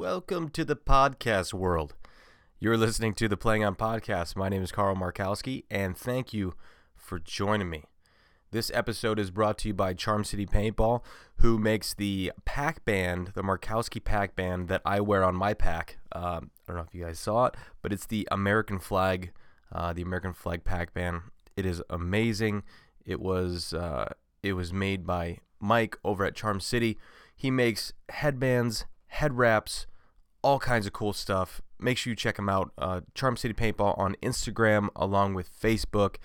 Welcome to the podcast world. You're listening to the Playing On Podcast. My name is Carl Markowski, and thank you for joining me. This episode is brought to you by Charm City Paintball, who makes the pack band, the Markowski pack band that I wear on my pack. Uh, I don't know if you guys saw it, but it's the American flag, uh, the American flag pack band. It is amazing. It was uh, it was made by Mike over at Charm City. He makes headbands, head wraps, all kinds of cool stuff. Make sure you check him out. Uh, Charm City Paintball on Instagram along with Facebook.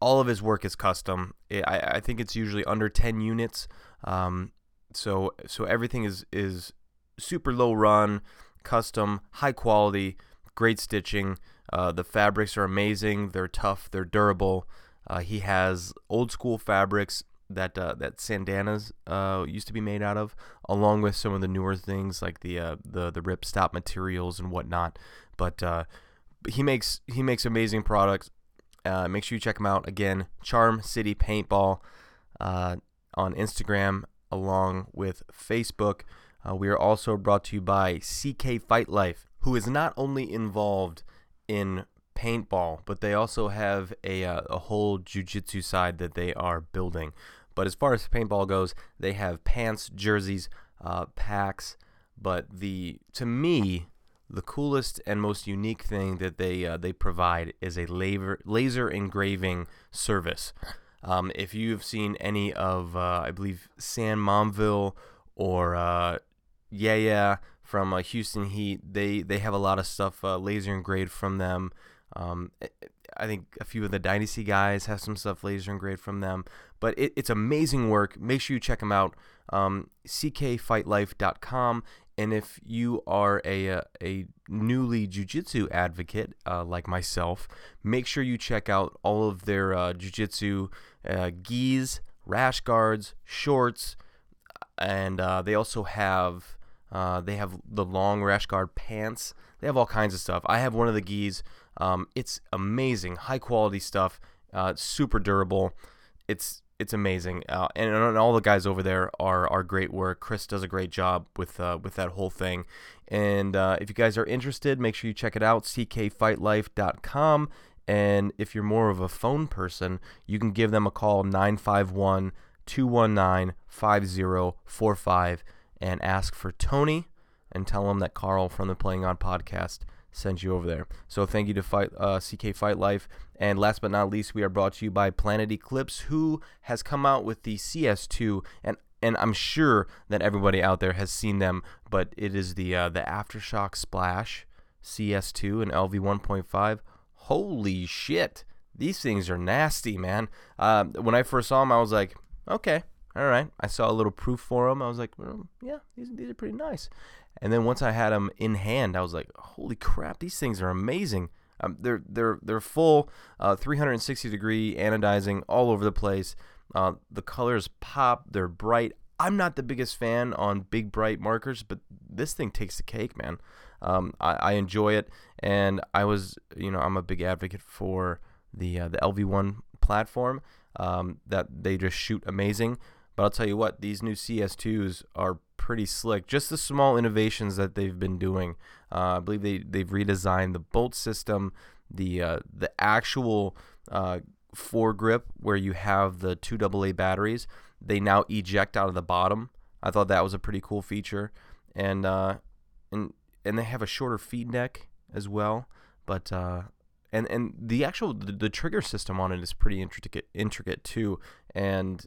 All of his work is custom. I, I think it's usually under 10 units. Um, so so everything is is super low run, custom, high quality, great stitching. Uh, the fabrics are amazing. They're tough. They're durable. Uh, he has old school fabrics that uh, that sandanas uh, used to be made out of, along with some of the newer things like the uh, the the ripstop materials and whatnot. But uh, he makes he makes amazing products. Uh, make sure you check him out again. Charm City Paintball uh, on Instagram along with Facebook. we are also brought to you by CK Fight Life, who is not only involved in paintball, but they also have a, a whole jujitsu side that they are building. But as far as paintball goes, they have pants, jerseys, uh, packs. But the to me, the coolest and most unique thing that they uh, they provide is a laser laser engraving service. Um, if you've seen any of, uh, I believe, San Momville or uh, Yeah Yeah from uh, Houston Heat, they they have a lot of stuff uh, laser engraved from them. Um, I think a few of the Dynasty guys have some stuff laser engraved from them. But it, it's amazing work. Make sure you check them out. Um, ckfightlife.com. And if you are a, a, a newly jujitsu advocate uh, like myself, make sure you check out all of their uh, jujitsu uh, gis, rash guards, shorts, and uh, they also have uh, they have the long rash guard pants. They have all kinds of stuff. I have one of the gis. Um, it's amazing, high quality stuff, uh, super durable. It's it's amazing, uh, and, and, all the guys over there are are great work. Chris does a great job with uh, with that whole thing. And uh, if you guys are interested, make sure you check it out, ckfightlife.com. And if you're more of a phone person, you can give them a call 951 219 5045 and ask for Tony and tell them that Carl from the Playing On podcast sent you over there. So thank you to Fight uh, CK Fight Life. And last but not least, we are brought to you by Planet Eclipse, who has come out with the CS2 and and I'm sure that everybody out there has seen them, but it is the uh, the AfterShock Splash CS2 and LV 1.5. Holy shit! These things are nasty, man. Uh, when I first saw them, I was like, okay, all right. I saw a little proof for them. I was like, well, yeah, these, these are pretty nice. And then once I had them in hand, I was like, holy crap, these things are amazing. Um, they're they're they're full, uh, 360 degree anodizing all over the place. Uh, the colors pop. They're bright. I'm not the biggest fan on big bright markers, but this thing takes the cake, man. Um, I, I, enjoy it, and I was, you know, I'm a big advocate for the uh, the LV1 platform. Um, that they just shoot amazing. But I'll tell you what, these new CS2s are pretty slick. Just the small innovations that they've been doing. Uh, I believe they they've redesigned the bolt system, the uh, the actual uh, foregrip where you have the two AA batteries. They now eject out of the bottom. I thought that was a pretty cool feature, and uh, and and they have a shorter feed neck as well. But uh, and and the actual the, the, trigger system on it is pretty intricate intricate too and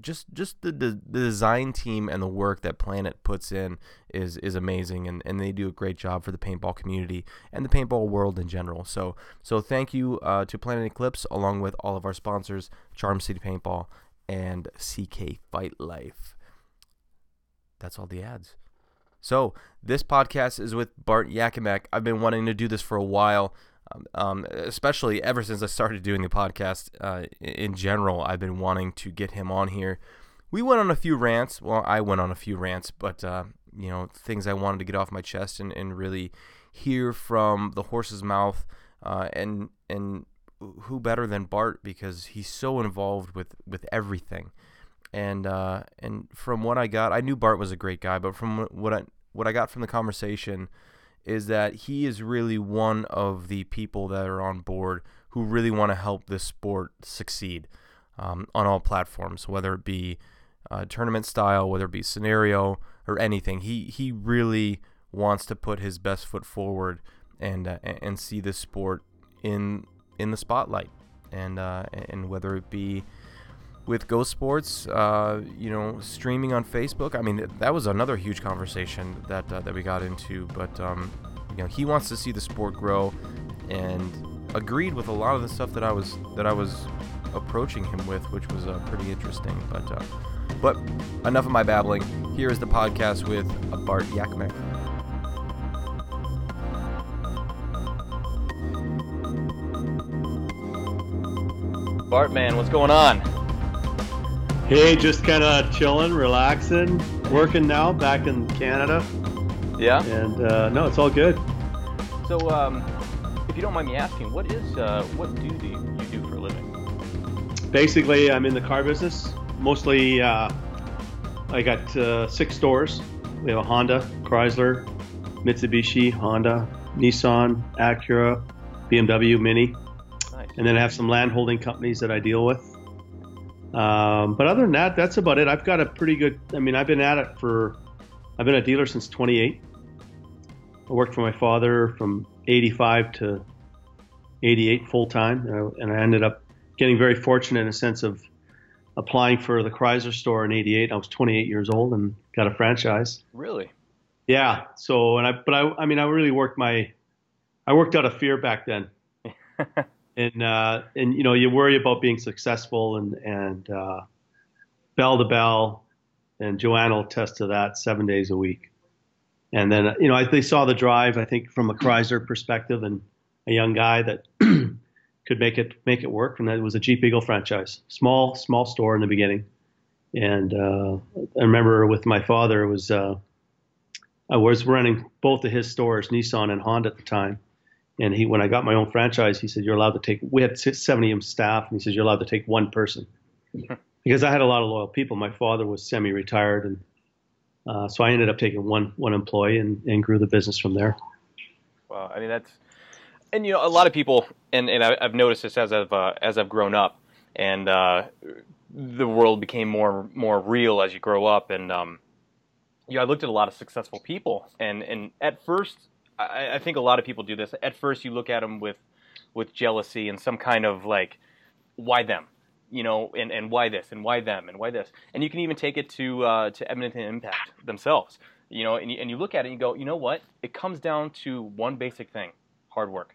just just the, the, the design team and the work that Planet puts in is is amazing, and, and they do a great job for the paintball community and the paintball world in general. So so thank you uh, to Planet Eclipse along with all of our sponsors, Charm City Paintball and CK Fight Life. That's all the ads. So this podcast is with Bart Yachimec. I've been wanting to do this for a while. Um, especially ever since I started doing the podcast uh, in general, I've been wanting to get him on here. We went on a few rants. Well, I went on a few rants, but uh, you know, things I wanted to get off my chest and, and really hear from the horse's mouth. Uh, and and who better than Bart because he's so involved with with everything. And uh, and from what I got, I knew Bart was a great guy, but from what I what I got from the conversation is that he is really one of the people that are on board who really want to help this sport succeed um, on all platforms, whether it be uh, tournament style, whether it be scenario or anything. He he really wants to put his best foot forward and uh, and see this sport in in the spotlight, and uh, and whether it be with Ghost Sports, uh, you know, streaming on Facebook. I mean, that was another huge conversation that uh, that we got into. But um, you know, he wants to see the sport grow, and agreed with a lot of the stuff that I was that I was approaching him with, which was uh, pretty interesting. But uh, but enough of my babbling. Here is the podcast with Bart Yachimec. Bart, man, what's going on? Hey, just kind of chilling, relaxing, working now, back in Canada. Yeah. And uh, no, it's all good. So, um, if you don't mind me asking, what is uh, what do you, you do for a living? Basically, I'm in the car business. Mostly, uh, I got uh, six stores. We have a Honda, Chrysler, Mitsubishi, Honda, Nissan, Acura, BMW, Mini, Nice. and then I have some land holding companies that I deal with. Um, but other than that, that's about it. I've got a pretty good. I mean, I've been at it for. I've been a dealer since 28. I worked for my father from 85 to 88 full time, uh, and I ended up getting very fortunate in a sense of applying for the Chrysler store in 88. I was 28 years old and got a franchise. Really? Yeah. So, and I, but I, I mean, I really worked my, I worked out of fear back then. and, uh, and, you know, you worry about being successful and, and, uh, bell to bell. And Joanne will attest to that seven days a week. And then, you know, I, they saw the drive, I think, from a Chrysler perspective and a young guy that could make it make it work. And that was a Jeep Eagle franchise, small small store in the beginning. And uh, I remember with my father, was uh, I was running both of his stores, Nissan and Honda at the time. And he, when I got my own franchise, he said, "You're allowed to take." We had 70 of staff, and he says, "You're allowed to take one person," because I had a lot of loyal people. My father was semi-retired, and uh, so I ended up taking one one employee and, and grew the business from there. Wow. I mean, that's and you know a lot of people, and and I, I've noticed this as I've uh, as I've grown up, and uh, the world became more more real as you grow up, and um, you know I looked at a lot of successful people, and and at first I, I think a lot of people do this. At first, you look at them with with jealousy and some kind of like, why them? You know, and, and why this and why them and why this, and you can even take it to uh, to Edmonton Impact themselves. You know, and you, and you look at it and you go, you know what? It comes down to one basic thing: hard work.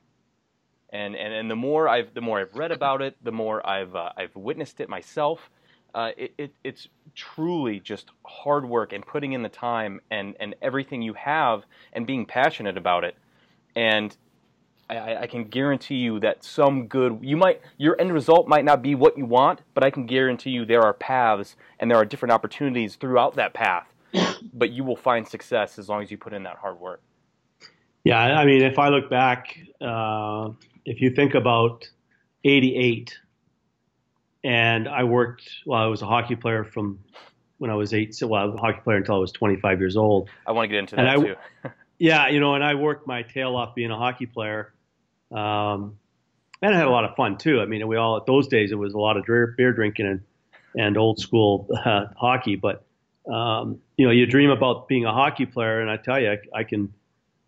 And and, and the more I've the more I've read about it, the more I've uh, I've witnessed it myself. Uh, it, it, it's truly just hard work and putting in the time and, and everything you have and being passionate about it. And I, I can guarantee you that some good you might your end result might not be what you want, but I can guarantee you there are paths and there are different opportunities throughout that path. but you will find success as long as you put in that hard work. Yeah, I mean, if I look back, uh, if you think about '88, and I worked. Well, I was a hockey player from when I was eight. So, well, I was a hockey player until I was 25 years old. I want to get into And that I- too. Yeah, you know, and I worked my tail off being a hockey player. Um, and I had a lot of fun too. I mean, we all at those days it was a lot of beer, drinking and and old school uh, hockey. But um, you know, you dream about being a hockey player, and I tell you, I, I can.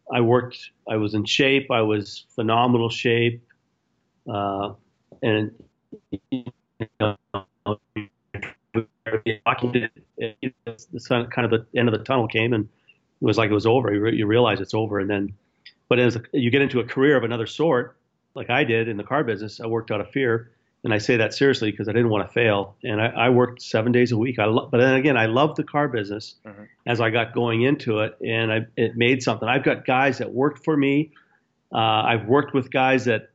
I worked. I was in shape. I was phenomenal shape, uh, and you know. The sun, kind of the end of the tunnel came, and it was like it was over. You, re- you realize it's over, and then, but as you get into a career of another sort, like I did in the car business, I worked out of fear, and I say that seriously because I didn't want to fail, and I, I worked seven days a week. I lo- but then again, I loved the car business Mhm. as I got going into it, and I, it made something. I've got guys that worked for me. Uh, I've worked with guys that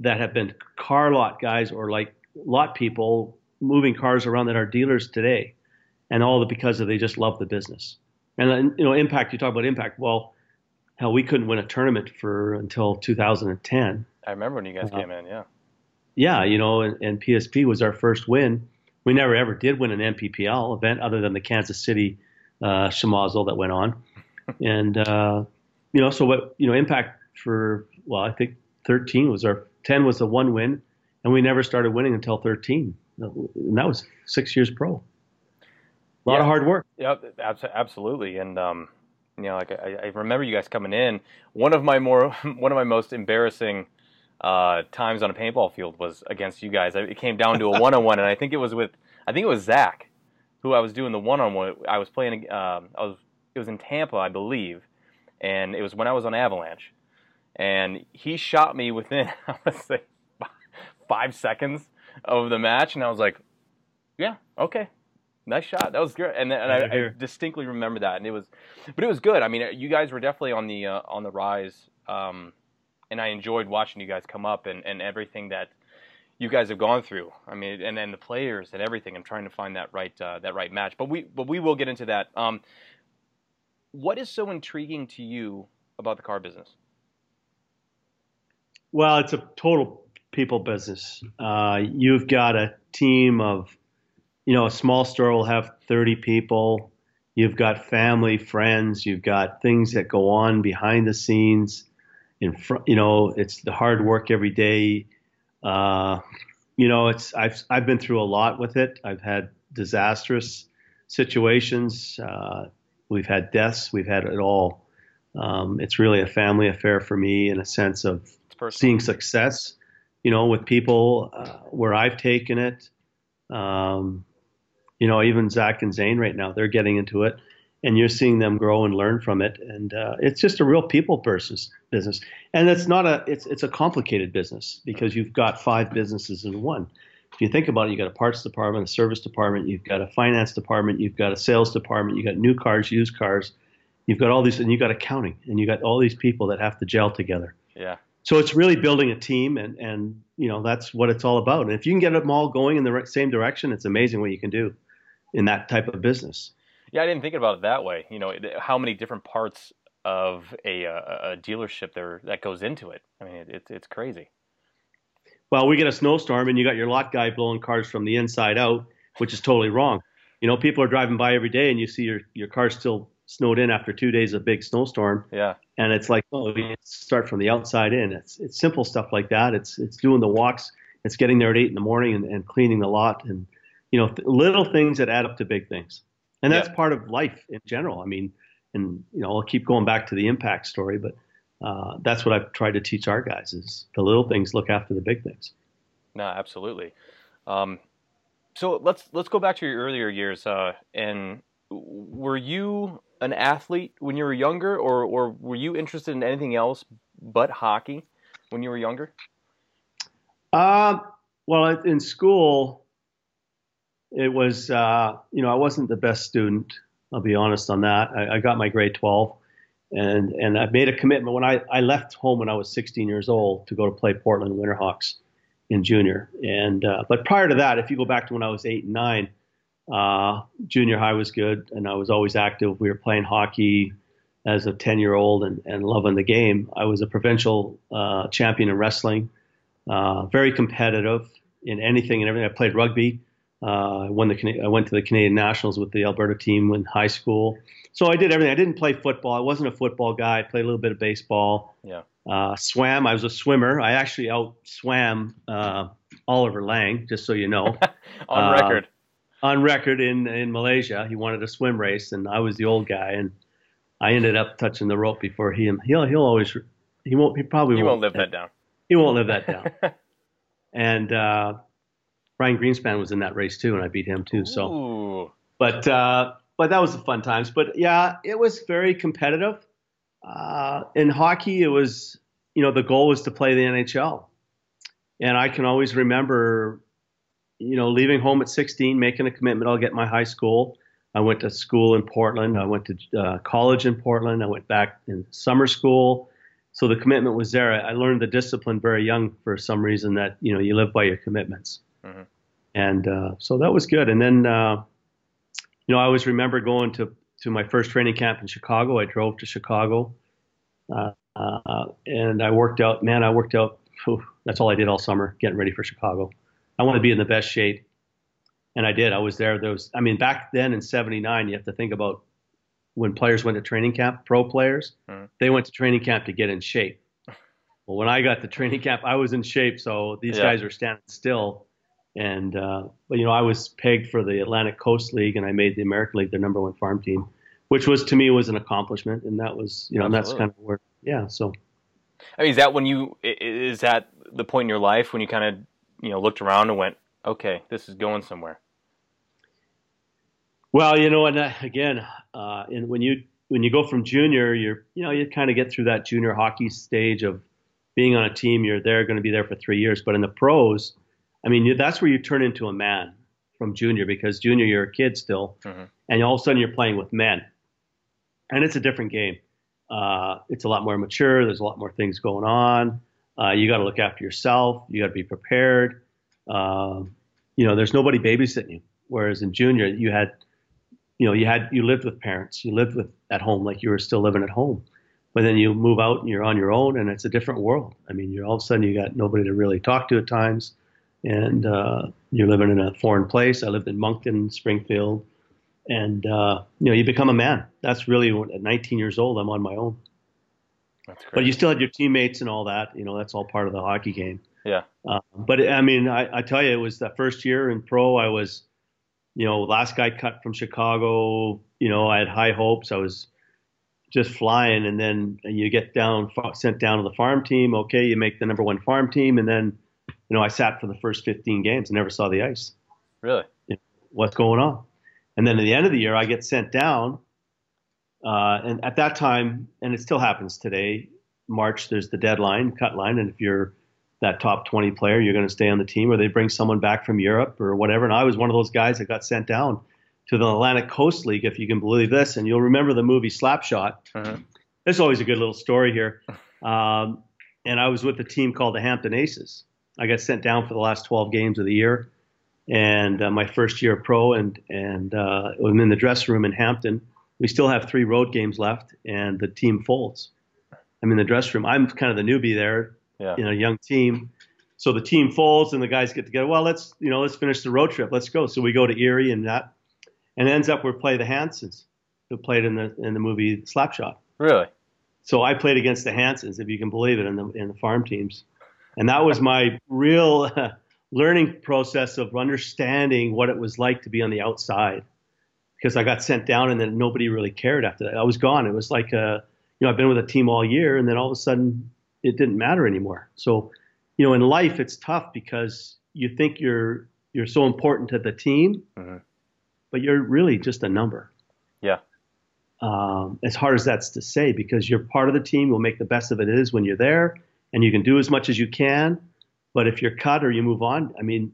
that have been car lot guys or like lot people moving cars around that are dealers today, and all the because of they just love the business. And then, you know, impact. You talk about impact. Well, hell, we couldn't win a tournament for until 2010. I remember when you guys Uh, came in, yeah. Yeah, you know, and, and PSP was our first win. We never ever did win an NPPL event other than the Kansas City uh, Shemazel that went on. And uh, you know, so what you know, impact for well, I think 13 was our 10 was the one win, and we never started winning until 13, and that was six years pro. A lot Yeah. of hard work. Yep, absolutely. And um, you know, like I, I remember you guys coming in. One of my more, one of my most embarrassing uh, times on a paintball field was against you guys. It came down to a one-on-one, and I think it was with, I think it was Zach, who I was doing the one-on-one. I was playing. Um, I was. It was in Tampa, I believe, and it was when I was on Avalanche, and he shot me within, I would say, five seconds of the match, and I was like, yeah, okay, nice shot. That was good, and, and I, I distinctly remember that, and it was, but it was good. I mean, you guys were definitely on the uh, on the rise, um, and I enjoyed watching you guys come up and, and everything that you guys have gone through. I mean, and then the players and everything. I'm trying to find that right uh, that right match, but we but we will get into that. Um, what is so intriguing to you about the car business? Well, it's a total people business. Uh, you've got a team of, you know, a small store will have 30 people. You've got family, friends. You've got things that go on behind the scenes. In front, you know, it's the hard work every day. Uh, you know, it's I've I've been through a lot with it. I've had disastrous situations. Uh, we've had deaths. We've had it all. Um, it's really a family affair for me in a sense of seeing success, you know, with people uh, where I've taken it. Um, you know, even Zach and Zane right now, they're getting into it, and you're seeing them grow and learn from it. And uh, it's just a real people business. Business, and it's not a it's it's a complicated business because you've got five businesses in one. If you think about it, you've got a parts department, a service department, you've got a finance department, you've got a sales department, you've got new cars, used cars, you've got all these, and you've got accounting, and you've got all these people that have to gel together Yeah. So it's really building a team and and you know that's what it's all about and if you can get them all going in the same direction it's amazing what you can do in that type of business Yeah, I didn't think about it that way. You know, how many different parts of a, a dealership there that goes into it. I mean, it, it's it's crazy. well we get a snowstorm and you got your lot guy blowing cars from the inside out which is totally wrong you know people are driving by every day and you see your your car still snowed in after two days of big snowstorm Yeah. and it's like oh we start from the outside in it's it's simple stuff like that it's it's doing the walks it's getting there at eight in the morning and, and cleaning the lot and you know th- little things that add up to big things and that's Yeah. part of life in general i mean and you know i'll keep going back to the impact story but uh, that's what i've tried to teach our guys is the little things look after the big things No, absolutely. Um, so let's let's go back to your earlier years. Uh, and were you an athlete when you were younger, or or were you interested in anything else but hockey when you were younger? Uh, well, in school, it was, uh, you know, I wasn't the best student. I'll be honest on that. I, I got my grade 12, and and I made a commitment when I, I left home when I was 16 years old to go to play Portland Winterhawks in junior. And uh, but prior to that, if you go back to when I was eight and nine, uh, junior high was good, and I was always active. We were playing hockey as a 10 year old and, and loving the game. I was a provincial uh, champion in wrestling uh, very competitive in anything and everything. I played rugby. Uh, I won the I went to the Canadian Nationals with the Alberta team in high school. So I did everything. I didn't play football. I wasn't a football guy. I played a little bit of baseball. Yeah. Uh, swam. I was a swimmer. I actually out swam uh, Oliver Lang, just so you know, On Uh, record. On record in in Malaysia. He wanted a swim race, and I was the old guy, and I ended up touching the rope before him. He'll he'll always he won't he probably You won't live that down. he won't live that down. and uh, Ryan Greenspan was in that race too, and I beat him too. So, Ooh. but uh, but that was the fun times. But yeah, it was very competitive. Uh, in hockey, it was you know the goal was to play the NHL, and I can always remember, you know, leaving home at 16, making a commitment. I'll get my high school. I went to school in Portland. I went to uh, college in Portland. I went back in summer school. So the commitment was there. I learned the discipline very young for some reason that you know you live by your commitments, Mhm. and uh, so that was good. And then uh, you know I always remember going to to my first training camp in Chicago. I drove to Chicago, uh, uh, and I worked out. Man, I worked out. Whew, that's all I did all summer, getting ready for Chicago. I want to be in the best shape, and I did. I was there. There was, I mean, back then in '79, you have to think about when players went to training camp, pro players, Mhm. they went to training camp to get in shape. Well, when I got to training camp, I was in shape, so these Yeah. guys were standing still. And uh, but you know, I was pegged for the Atlantic Coast League, and I made the American League their number one farm team, which was to me was an accomplishment, and that was you know, and that's kind of where yeah. So I mean, is that when you is that the point in your life when you kind of you know looked around and went, okay, this is going somewhere. Well, you know, and uh, again, uh, and when you when you go from junior, you're you know you kind of get through that junior hockey stage of being on a team. You're there, going to be there for three years. But in the pros, I mean, you, that's where you turn into a man from junior because junior you're a kid still, Mhm. and all of a sudden you're playing with men, and it's a different game. Uh, it's a lot more mature. There's a lot more things going on. Uh, you got to look after yourself. You got to be prepared. Um, you know, there's nobody babysitting you. Whereas in junior, you had you know, you had you lived with parents, you lived with at home like you were still living at home. But then you move out and you're on your own, and it's a different world. I mean, you're all of a sudden you got nobody to really talk to at times, and uh, you're living in a foreign place. I lived in Moncton, Springfield, and uh, you know, you become a man. That's really at 19 years old, I'm on my own. But you still had your teammates and all that. You know, that's all part of the hockey game. Yeah. Uh, but I mean, I, I tell you, it was that first year in pro. I was, you know, last guy cut from Chicago. You know, I had high hopes. I was just flying, and then you get down, sent down to the farm team. Okay, you make the number one farm team, and then, you know, I sat for the first 15 games and never saw the ice really, what's going on. And then at the end of the year, I get sent down. Uh, and at that time, and it still happens today, March, there's the deadline, cut line. And if you're that top 20 player, you're going to stay on the team, or they bring someone back from Europe or whatever. And I was one of those guys that got sent down to the Atlantic Coast League, if you can believe this. And you'll remember the movie Slapshot. Mhm. There's always a good little story here. Um, and I was with a team called the Hampton Aces. I got sent down for the last 12 games of the year and uh, my first year pro, and and uh, I'm in the dressing room in Hampton. We still have three road games left, and the team folds. I'm in the dressing room. I'm kind of the newbie there yeah, in a young team. So the team folds, and the guys get together. Well, let's you know let's finish the road trip. Let's go. So we go to Erie, and that, and it ends up we play the Hansons, who played in the in the movie Slapshot. really, So I played against the Hansons, if you can believe it, in the in the farm teams, and that was my real learning process of understanding what it was like to be on the outside. Because I got sent down, and then nobody really cared after that. I was gone. It was like, uh, you know, I've been with a team all year, and then all of a sudden, it didn't matter anymore. So, you know, in life, it's tough because you think you're you're so important to the team, Mhm. but you're really just a number yeah, um, as hard as that's to say, because you're part of the team. You'll make the best of it is when you're there, and you can do as much as you can. But if you're cut or you move on, I mean,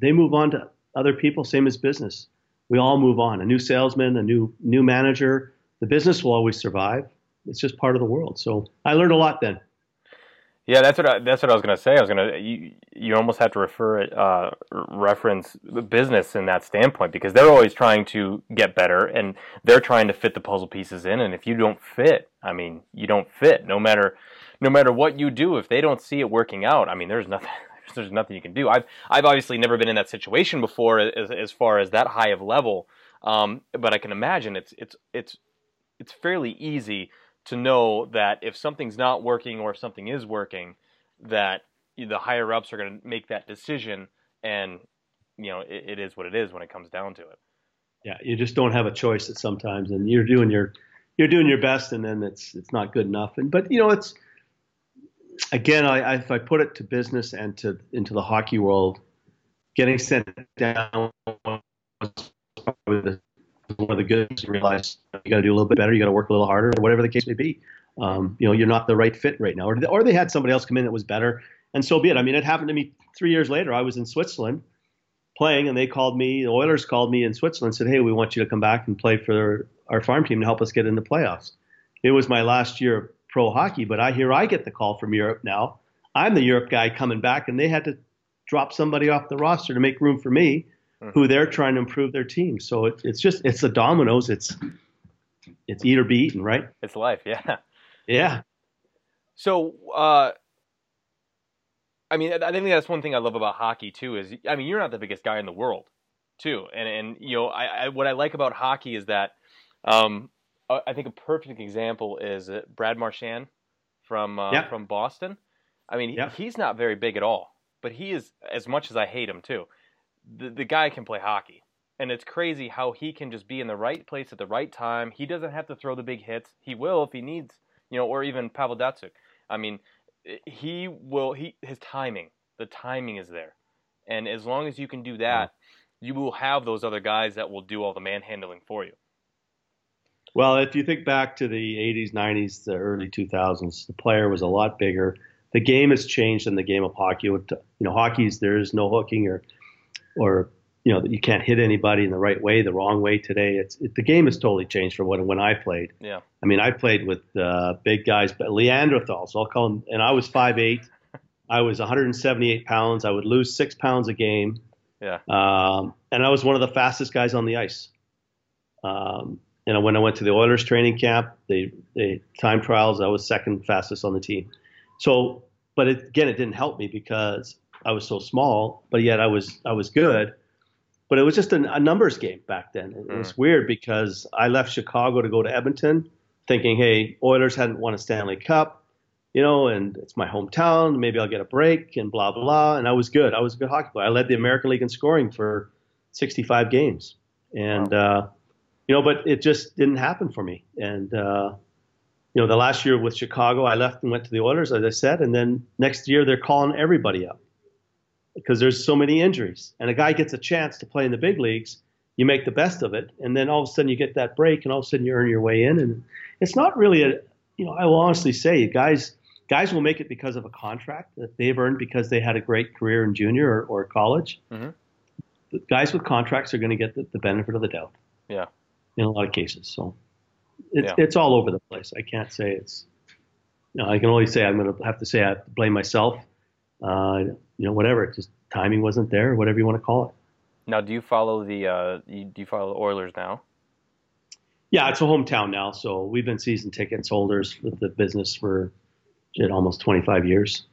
they move on to other people, same as business. We all move on. A new salesman, a new new manager. The business will always survive. It's just part of the world. So I learned a lot then. yeah. That's what I, that's what I was gonna say. I was gonna you you almost have to refer uh, reference the business in that standpoint because they're always trying to get better and they're trying to fit the puzzle pieces in. And if you don't fit, I mean, you don't fit. No matter no matter what you do, if they don't see it working out, I mean, there's nothing. There's nothing you can do. I've I've obviously never been in that situation before, as, as far as that high of level. Um, but I can imagine it's it's it's it's fairly easy to know that if something's not working or if something is working, that the higher ups are going to make that decision, and you know it, it is what it is when it comes down to it. Yeah, you just don't have a choice at sometimes, and you're doing your you're doing your best, and then it's it's not good enough. And but you know it's again, I, if I put it to business and to into the hockey world, getting sent down was one of the good things to realize you got to do a little bit better, you got to work a little harder, or whatever the case may be. Um, you know, you're not the right fit right now, or, or they had somebody else come in that was better, and so be it. I mean, it happened to me three years later. I was in Switzerland playing, and they called me. The Oilers called me in Switzerland, and said, "Hey, we want you to come back and play for our farm team to help us get in the playoffs." It was my last year pro hockey, but I hear I get the call from Europe now. I'm the Europe guy coming back, and they had to drop somebody off the roster to make room for me, who they're trying to improve their team. So it, it's just it's the dominoes. It's it's eat or be eaten, right? It's life, yeah. Yeah. So, uh, I mean, I think that's one thing I love about hockey too. Is I mean, you're not the biggest guy in the world, too, and and you know, I, I what I like about hockey is that, um, I think a perfect example is uh, Brad Marchand from uh, from Boston. I mean, he's not very big at all, but he is as much as I hate him too. The the guy can play hockey, and it's crazy how he can just be in the right place at the right time. He doesn't have to throw the big hits. He will if he needs, you know, or even Pavel Datsyuk. I mean, he will. He his timing, the timing is there, and as long as you can do that, you will have those other guys that will do all the manhandling for you. Well, if you think back to the 80s, 90s, the early 2000s, the player was a lot bigger. The game has changed in the game of hockey. You know, hockey's there is no hooking or, or you know, you can't hit anybody in the right way, the wrong way today. It's it, the game has totally changed from when when I played. Yeah. I mean, I played with uh, big guys, but Leanderthal, so I'll call him, and I was 5'8". I was 178 pounds. I would lose six pounds a game. Yeah. Um, and I was one of the fastest guys on the ice. Um, you know, when I went to the Oilers training camp, the, the time trials, I was second fastest on the team. So, but it, again, it didn't help me because I was so small, but yet I was I was good. But it was just a, a numbers game back then. It, mm. was weird because I left Chicago to go to Edmonton, thinking, hey, Oilers hadn't won a Stanley Cup, you know, and it's my hometown. Maybe I'll get a break and blah blah. And I was good. I was a good hockey player. I led the American League in scoring for 65 games, and. Wow. Uh, you know, but it just didn't happen for me. And uh, you know, the last year with Chicago, I left and went to the Oilers, as I said, and then next year they're calling everybody up because there's so many injuries. And a guy gets a chance to play in the big leagues, you make the best of it, and then all of a sudden you get that break, and all of a sudden you earn your way in. And it's not really a, you know, I will honestly say, guys, guys will make it because of a contract that they've earned because they had a great career in junior or, or college. Mm-hmm. Guys with contracts are going to get the, the benefit of the doubt. Yeah in a lot of cases. So it's yeah. it's all over the place. I can't say it's. You know, I can only say I'm going to have to say I blame myself. Uh, you know, whatever. Just timing wasn't there, whatever you want to call it. Now, do you follow the uh, you, do you follow the Oilers now? Yeah, it's a hometown now, so we've been season tickets holders with the business for shit, almost 25 years.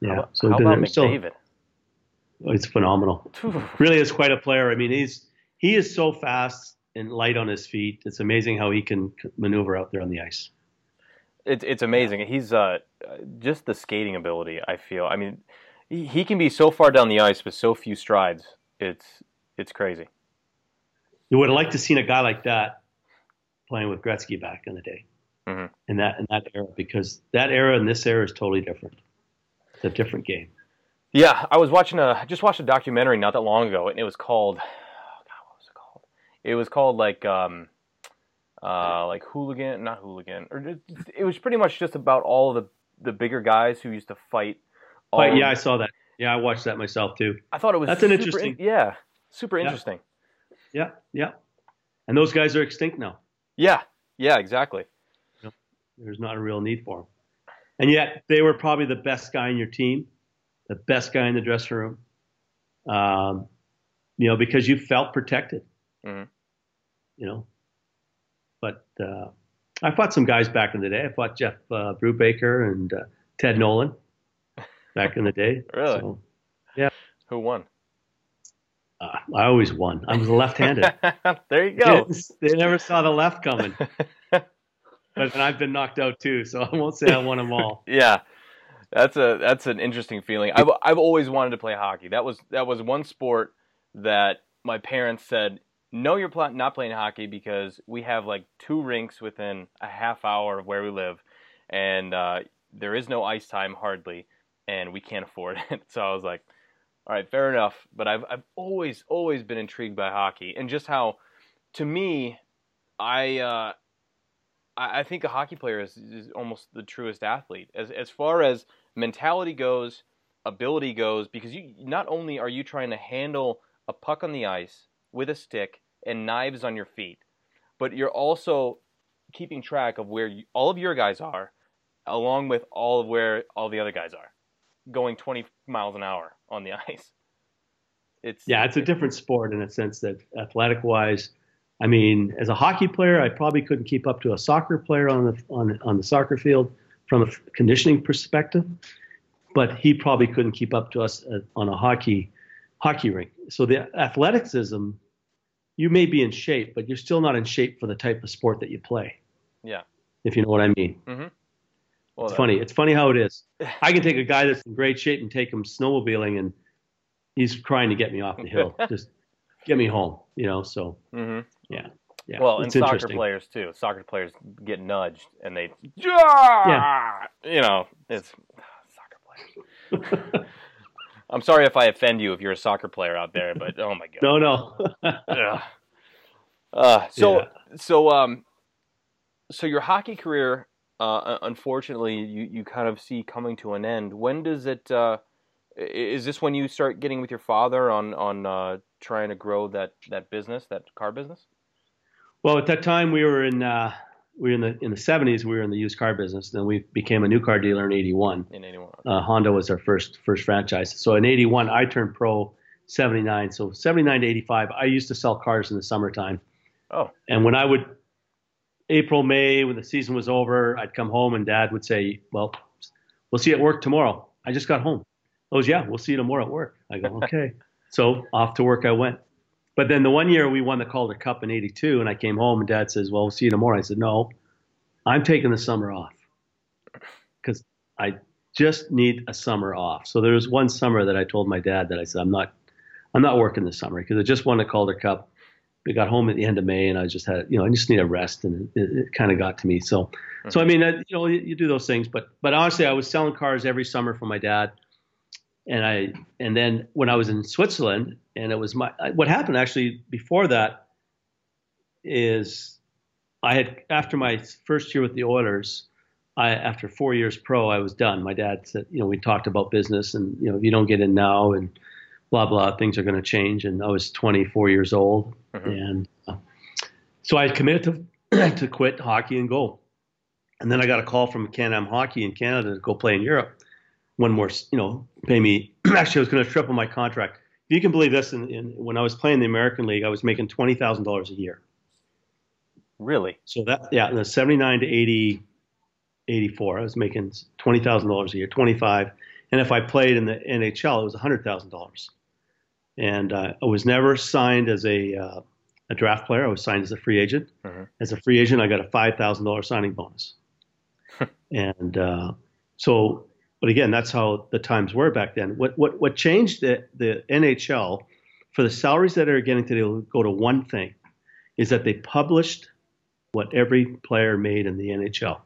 Yeah, how, so how about McDavid? Still, it's phenomenal. really is quite a player. I mean, he's he is so fast and light on his feet. It's amazing how he can maneuver out there on the ice. It's it's amazing. He's uh, just the skating ability. I feel. I mean, he, he can be so far down the ice with so few strides. It's it's crazy. You would have liked to seen a guy like that playing with Gretzky back in the day, mm-hmm. in that in that era, because that era and this era is totally different. It's a different game. Yeah, I was watching a just watched a documentary not that long ago, and it was called it was called like um, uh, like hooligan, not hooligan, or just, it was pretty much just about all the the bigger guys who used to fight. Fight, yeah, I saw that. Yeah, I watched that myself too. I thought it was that's an interesting. In, yeah, super interesting. Yeah, yeah, and those guys are extinct now. Yeah, yeah, exactly. There's not a real need for them, and yet they were probably the best guy in your team, the best guy in the dressing room. Um, you know, because you felt protected. Mm-hmm. You know, but uh, I fought some guys back in the day. I fought Jeff uh, Brubaker and uh, Ted Nolan back in the day. really? So, yeah. Who won? Uh, I always won. I was left-handed. there you go. They, they, never saw the left coming. but and I've been knocked out too, so I won't say I won them all. yeah, that's a that's an interesting feeling. I've I've always wanted to play hockey. That was that was one sport that my parents said no, you're pl- not playing hockey because we have like two rinks within a half hour of where we live, and uh, there is no ice time hardly, and we can't afford it. So I was like, all right, fair enough. But I've I've always always been intrigued by hockey and just how, to me, I uh, I, think a hockey player is, is almost the truest athlete as as far as mentality goes, ability goes, because you not only are you trying to handle a puck on the ice with a stick and knives on your feet, but you're also keeping track of where you, all of your guys are, along with all of where all the other guys are, going 20 miles an hour on the ice. It's yeah, it's a different sport in a sense that athletic wise. I mean, as a hockey player, I probably couldn't keep up to a soccer player on the on on the soccer field from a conditioning perspective, but he probably couldn't keep up to us uh, on a hockey hockey rink. So the athleticism you may be in shape, but you're still not in shape for the type of sport that you play. Yeah. If you know what I mean. Mm-hmm. Well, it's funny. It's funny how it is. I can take a guy that's in great shape and take him snowmobiling, and he's trying to get me off the hill. Just get me home, you know. So mm-hmm. yeah. Yeah, well, and soccer players too. Soccer players get nudged, and they, yeah. you know, it's soccer players. I'm sorry if I offend you if you're a soccer player out there, but oh my god. No, no. uh, so, yeah. so, um, so your hockey career, uh, unfortunately, you, you kind of see coming to an end. When does it? Uh, is this when you start getting with your father on on uh, trying to grow that that business, that car business? Well, at that time we were in uh, we were in the in the 70s. We were in the used car business. Then we became a new car dealer in 81. In 81. Uh, Honda was our first first franchise. So in 81, I turned pro. 79. So 79 to 85, I used to sell cars in the summertime. Oh. And when I would April, May, when the season was over, I'd come home and Dad would say, "Well, we'll see you at work tomorrow." I just got home. I was, "Yeah, we'll see you tomorrow at work." I go, "Okay." so off to work I went. But then the one year we won the Calder Cup in '82, and I came home and Dad says, "Well, we'll see you tomorrow." I said, "No, I'm taking the summer off because I just need a summer off." So there was one summer that I told my dad that I said, "I'm not, I'm not working this summer because I just won the Calder Cup." We got home at the end of May, and I just had, you know, I just need a rest, and it, it kind of got to me. So, mm-hmm. so I mean, you know, you, you do those things, but but honestly, I was selling cars every summer for my dad and I and then when I was in Switzerland, and it was my what happened actually before that is I had after my first year with the Oilers, I after four years pro, I was done. My dad said, you know, we talked about business, and you know, if you don't get in now, and blah blah, things are going to change. And I was 24 years old, mm-hmm. and uh, so I committed to to quit hockey and go. And then I got a call from Can-Am Hockey in Canada to go play in Europe one more, you know, pay me. Actually, I was going to triple my contract. If you can believe this, in, in, when I was playing the American League, I was making twenty thousand dollars a year. Really? So that yeah, the seventy nine to 80, 84, I was making twenty thousand dollars a year, twenty five, and if I played in the NHL, it was hundred thousand dollars. And uh, I was never signed as a uh, a draft player. I was signed as a free agent. Mm-hmm. As a free agent, I got a five thousand dollars signing bonus. and uh, so but again, that's how the times were back then. What what what changed the the NHL for the salaries that are getting today will go to one thing, is that they published what every player made in the NHL,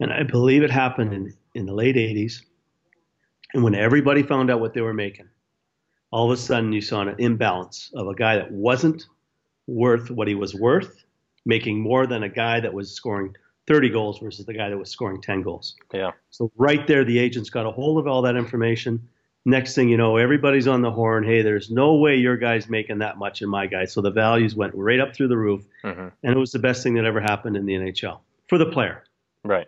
and I believe it happened in in the late '80s, and when everybody found out what they were making, all of a sudden you saw an imbalance of a guy that wasn't worth what he was worth, making more than a guy that was scoring 30 goals versus the guy that was scoring 10 goals. Yeah. So right there, the agents got a hold of all that information. Next thing you know, everybody's on the horn. Hey, there's no way your guy's making that much in my guy. So the values went right up through the roof, mm-hmm. and it was the best thing that ever happened in the NHL for the player. Right.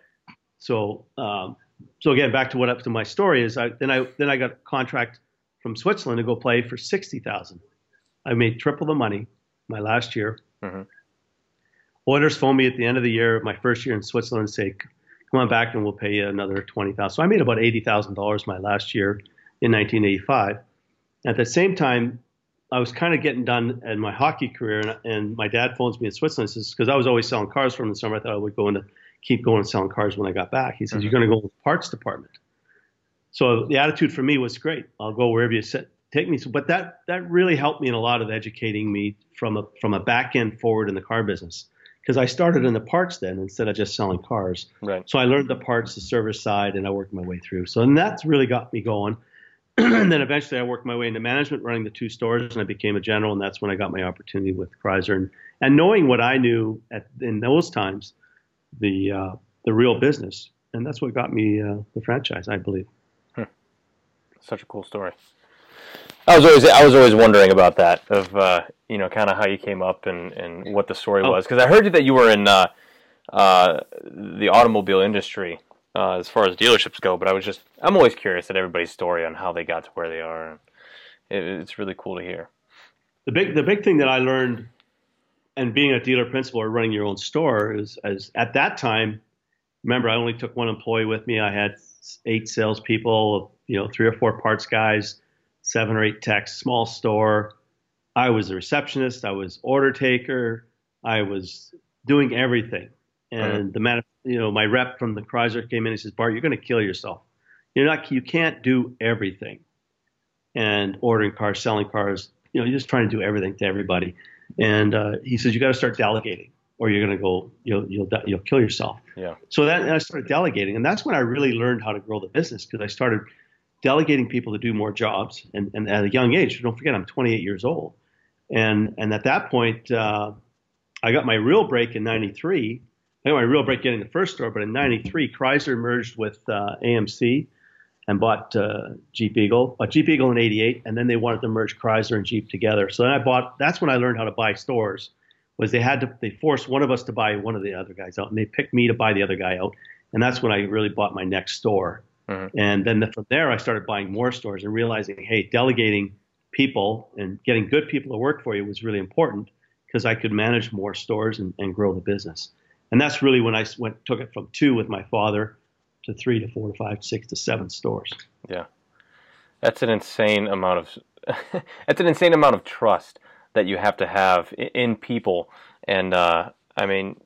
So, um, so again, back to what up to my story is, I then I then I got a contract from Switzerland to go play for sixty thousand. I made triple the money my last year. Mm-hmm. Oilers phoned me at the end of the year, my first year in Switzerland, and say, "Come on back, and we'll pay you another twenty thousand. So I made about eighty thousand dollars my last year in 1985. At the same time, I was kind of getting done in my hockey career, and, and my dad phones me in Switzerland. Says because I was always selling cars for from the summer, I thought I would go into keep going and selling cars when I got back. He says, mm-hmm. "You're going to go to the parts department." So the attitude for me was great. I'll go wherever you set, take me. So, but that that really helped me in a lot of educating me from a from a back end forward in the car business because I started in the parts then instead of just selling cars. Right. So I learned the parts, the service side, and I worked my way through. So and that's really got me going. and then eventually I worked my way into management, running the two stores, and I became a general, and that's when I got my opportunity with Chrysler. And, and knowing what I knew at in those times, the uh, the real business, and that's what got me uh, the franchise, I believe. Hmm. Such a cool story. I was always I was always wondering about that of uh, you know kind of how you came up and, and what the story oh. was because I heard that you were in uh, uh, the automobile industry uh, as far as dealerships go, but I was just I'm always curious at everybody's story on how they got to where they are. It, it's really cool to hear. The big the big thing that I learned, and being a dealer principal or running your own store is as at that time. Remember, I only took one employee with me. I had eight salespeople, you know, three or four parts guys seven or eight techs, small store. I was a receptionist. I was order taker. I was doing everything. And the man, you know, my rep from the Chrysler came in and says, Bart, you're going to kill yourself. You're not, you can't do everything. And ordering cars, selling cars, you know, you're just trying to do everything to everybody. And uh, he says, you got to start delegating or you're going to go, you'll, you'll, you'll kill yourself. Yeah. So that, I started delegating. And that's when I really learned how to grow the business because I started delegating people to do more jobs. And, and at a young age, don't forget, I'm 28 years old. And, and at that point, uh, I got my real break in 93. I got my real break getting the first store, but in 93, Chrysler merged with uh, AMC and bought uh, Jeep Eagle, bought Jeep Eagle in 88, and then they wanted to merge Chrysler and Jeep together. So then I bought, that's when I learned how to buy stores, was they had to, they forced one of us to buy one of the other guys out, and they picked me to buy the other guy out. And that's when I really bought my next store. Mm-hmm. And then the, from there, I started buying more stores and realizing, hey, delegating people and getting good people to work for you was really important because I could manage more stores and, and grow the business. And that's really when I went took it from two with my father to three to four to five, six to seven stores. Yeah, that's an insane amount of that's an insane amount of trust that you have to have in people. And uh, I mean,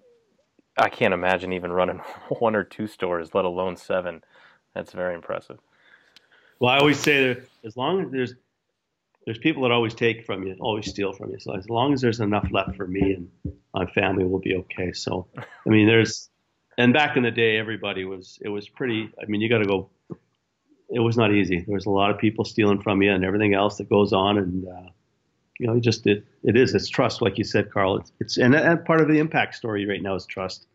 I can't imagine even running one or two stores, let alone seven. That's very impressive. Well, I always say that as long as there's there's people that always take from you, always steal from you. So as long as there's enough left for me and my family, we'll be okay. So, I mean, there's, and back in the day, everybody was, it was pretty, I mean, you got to go, it was not easy. There was a lot of people stealing from you and everything else that goes on. And, uh, you know, it just, it, it is, it's trust, like you said, Carl. It's, it's and, and part of the impact story right now is trust.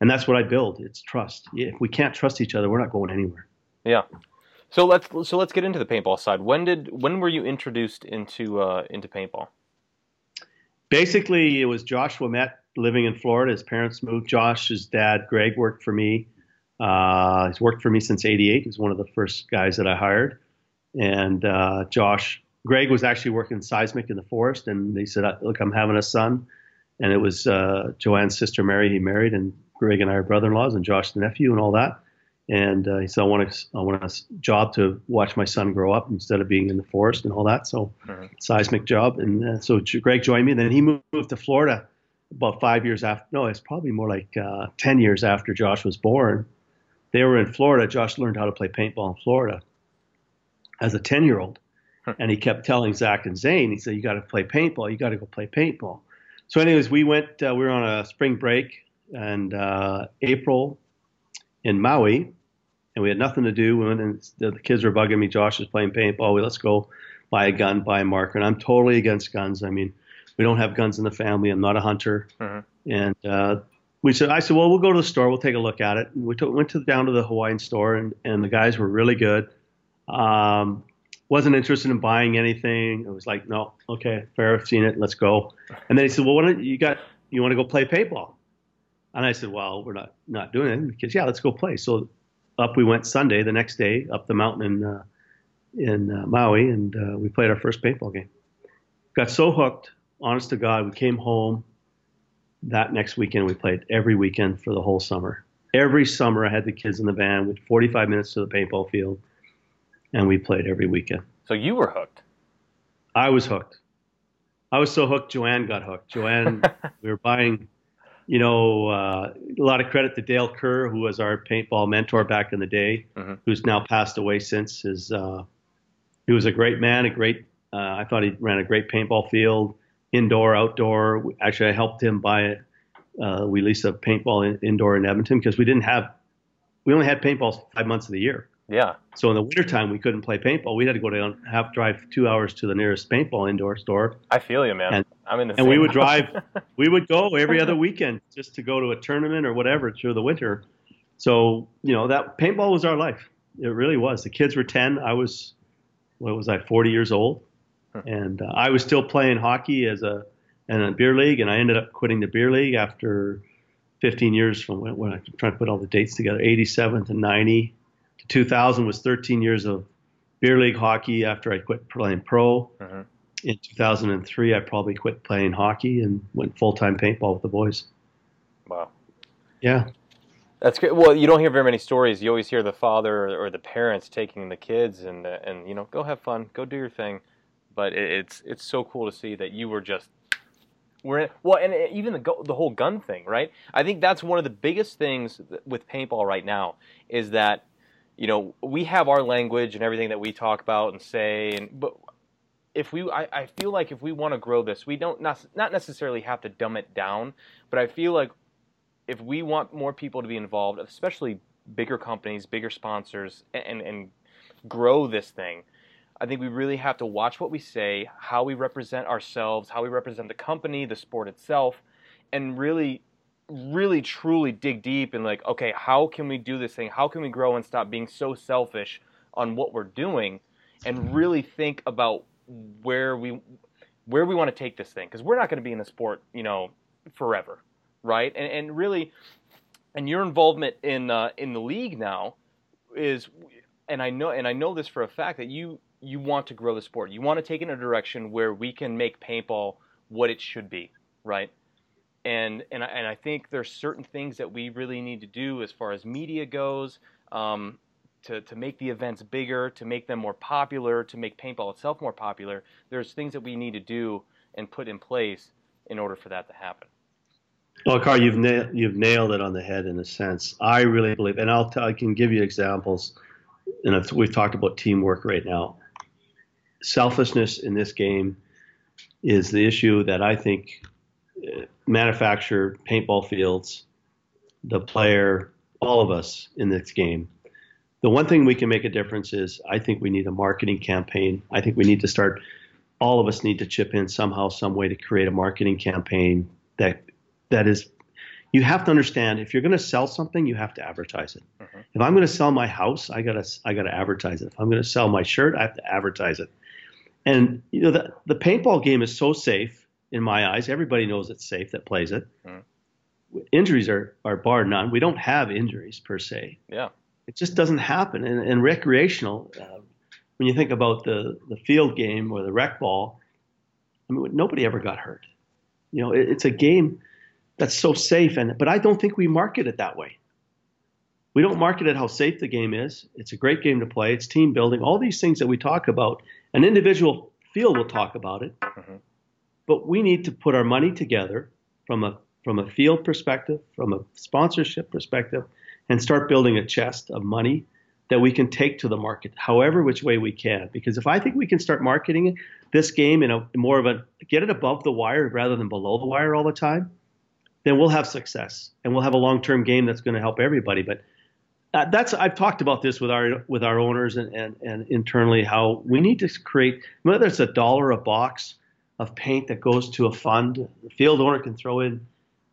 And that's what I build. It's trust. If we can't trust each other, we're not going anywhere. Yeah. So let's so let's get into the paintball side. When did when were you introduced into uh, into paintball? Basically, it was Joshua met living in Florida. His parents moved. Josh's dad, Greg, worked for me. Uh, he's worked for me since '88. He's one of the first guys that I hired. And uh, Josh, Greg was actually working seismic in the forest, and he said, "Look, I'm having a son." And it was uh, Joanne's sister Mary he married, and Greg and I are brother-in-laws, and Josh the nephew, and all that. And uh, he said, I want, a, I want a job to watch my son grow up instead of being in the forest and all that. So, mm-hmm. seismic job. And uh, so Greg joined me. Then he moved to Florida about five years after. No, it's probably more like uh, 10 years after Josh was born. They were in Florida. Josh learned how to play paintball in Florida as a 10 year old. And he kept telling Zach and Zane, he said, You got to play paintball. You got to go play paintball. So, anyways, we went, uh, we were on a spring break and uh, April in Maui and we had nothing to do. And the kids were bugging me. Josh was playing paintball. We let's go buy a gun, buy a marker. And I'm totally against guns. I mean, we don't have guns in the family. I'm not a hunter. Mm-hmm. And uh, we said, I said, well, we'll go to the store. We'll take a look at it. And we took, went to down to the Hawaiian store, and, and the guys were really good. Um, wasn't interested in buying anything. It was like, no, okay, fair. I've seen it. Let's go. And then he said, well, why don't you got you want to go play paintball? And I said, well, we're not not doing it because yeah, let's go play. So up we went Sunday, the next day, up the mountain in uh, in uh, Maui, and uh, we played our first paintball game. Got so hooked, honest to God, we came home that next weekend. We played every weekend for the whole summer. Every summer, I had the kids in the van with 45 minutes to the paintball field, and we played every weekend. So you were hooked. I was hooked. I was so hooked. Joanne got hooked. Joanne, we were buying you know, uh, a lot of credit to Dale Kerr, who was our paintball mentor back in the day, mm-hmm. who's now passed away since. His, uh, he was a great man, a great. Uh, I thought he ran a great paintball field, indoor, outdoor. Actually, I helped him buy it. Uh, we leased a paintball in, indoor in Edmonton because we didn't have, we only had paintballs five months of the year. Yeah. So in the wintertime, we couldn't play paintball. We had to go down, have drive two hours to the nearest paintball indoor store. I feel you, man. And, I'm in the and we would drive, we would go every other weekend just to go to a tournament or whatever through the winter. So you know that paintball was our life. It really was. The kids were 10. I was, what was I, 40 years old, huh. and uh, I was still playing hockey as a in a beer league, and I ended up quitting the beer league after 15 years from when, when I'm trying to put all the dates together, 87 to 90 2000 was 13 years of beer league hockey after I quit playing pro. Uh-huh. In 2003, I probably quit playing hockey and went full time paintball with the boys. Wow. Yeah. That's great. Well, you don't hear very many stories. You always hear the father or the parents taking the kids and and you know go have fun, go do your thing. But it's it's so cool to see that you were just We're in, well, and even the the whole gun thing, right? I think that's one of the biggest things with paintball right now is that you know we have our language and everything that we talk about and say, and but if we, I, I feel like if we want to grow this, we don't not, not necessarily have to dumb it down, but I feel like if we want more people to be involved, especially bigger companies, bigger sponsors, and and grow this thing, I think we really have to watch what we say, how we represent ourselves, how we represent the company, the sport itself, and really, really truly dig deep and like, okay, how can we do this thing? How can we grow and stop being so selfish on what we're doing, and really think about where we where we want to take this thing because we're not going to be in the sport, you know, forever, right? And and really, and your involvement in uh, in the league now is, and I know and I know this for a fact that you you want to grow the sport. You want to take it in a direction where we can make paintball what it should be, right? And and I, and I think there's certain things that we really need to do as far as media goes. Um, to, to make the events bigger, to make them more popular, to make paintball itself more popular, there's things that we need to do and put in place in order for that to happen. Well, Carl, you've na- you've nailed it on the head in a sense. I really believe, and I'll t- I can give you examples. And we've talked about teamwork right now selfishness in this game is the issue that I think manufacture paintball fields, the player, all of us in this game. The one thing we can make a difference is I think we need a marketing campaign. I think we need to start, all of us need to chip in somehow, some way to create a marketing campaign that that is you have to understand if you're going to sell something, you have to advertise it. Mm-hmm. If I'm going to sell my house, I gotta I gotta advertise it. If I'm going to sell my shirt, I have to advertise it. And you know the the paintball game is so safe in my eyes. Everybody knows it's safe that plays it. Mm. Injuries are are bar none. We don't have injuries per se. Yeah. It just doesn't happen. And, and recreational, uh, when you think about the the field game or the rec ball, I mean nobody ever got hurt. You know, it, it's a game that's so safe. And but I don't think we market it that way. We don't market it how safe the game is. It's a great game to play. It's team building. All these things that we talk about an individual field will talk about it, mm-hmm. But we need to put our money together from a from a field perspective, from a sponsorship perspective, and start building a chest of money that we can take to the market, however which way we can. Because if I think we can start marketing this game in a more of a get it above the wire rather than below the wire all the time, then we'll have success and we'll have a long-term game that's going to help everybody. But uh, that's I've talked about this with our with our owners and, and, and internally how we need to create whether it's a dollar a box of paint that goes to a fund the field owner can throw in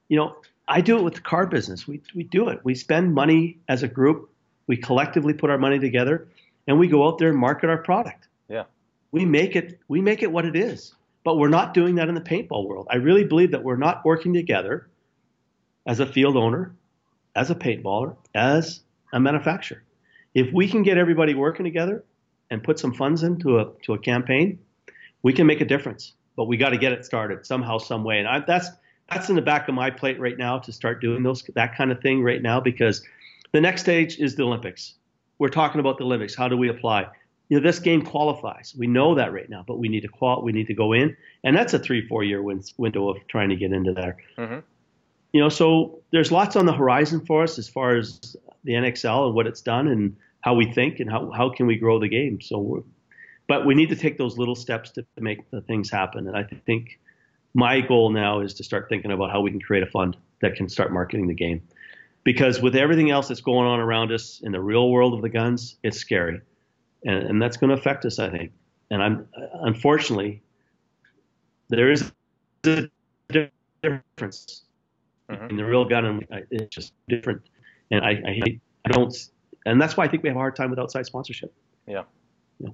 you know I do it with the car business. We we do it. We spend money as a group. We collectively put our money together and we go out there and market our product. Yeah. We make it we make it what it is but we're not doing that in the paintball world. I really believe that we're not working together as a field owner as a paintballer as a manufacturer. If we can get everybody working together and put some funds into a to a campaign, we can make a difference. But we got to get it started somehow, some way. And I, that's that's in the back of my plate right now to start doing those that kind of thing right now because the next stage is the Olympics. We're talking about the Olympics. How do we apply? You know, this game qualifies. We know that right now, but we need to qual we need to go in, and that's a three four year win- window of trying to get into there. Mm-hmm. You know, so there's lots on the horizon for us as far as the NXL and what it's done and how we think and how, how can we grow the game. So, but we need to take those little steps to, to make the things happen. And I think my goal now is to start thinking about how we can create a fund that can start marketing the game. Because with everything else that's going on around us in the real world of the guns, it's scary. And, and that's going to affect us, I think. And I'm unfortunately, there is a difference mm-hmm. in the real gun and it's just different and I, I, I don't, and that's why I think we have a hard time with outside sponsorship. Yeah. yeah.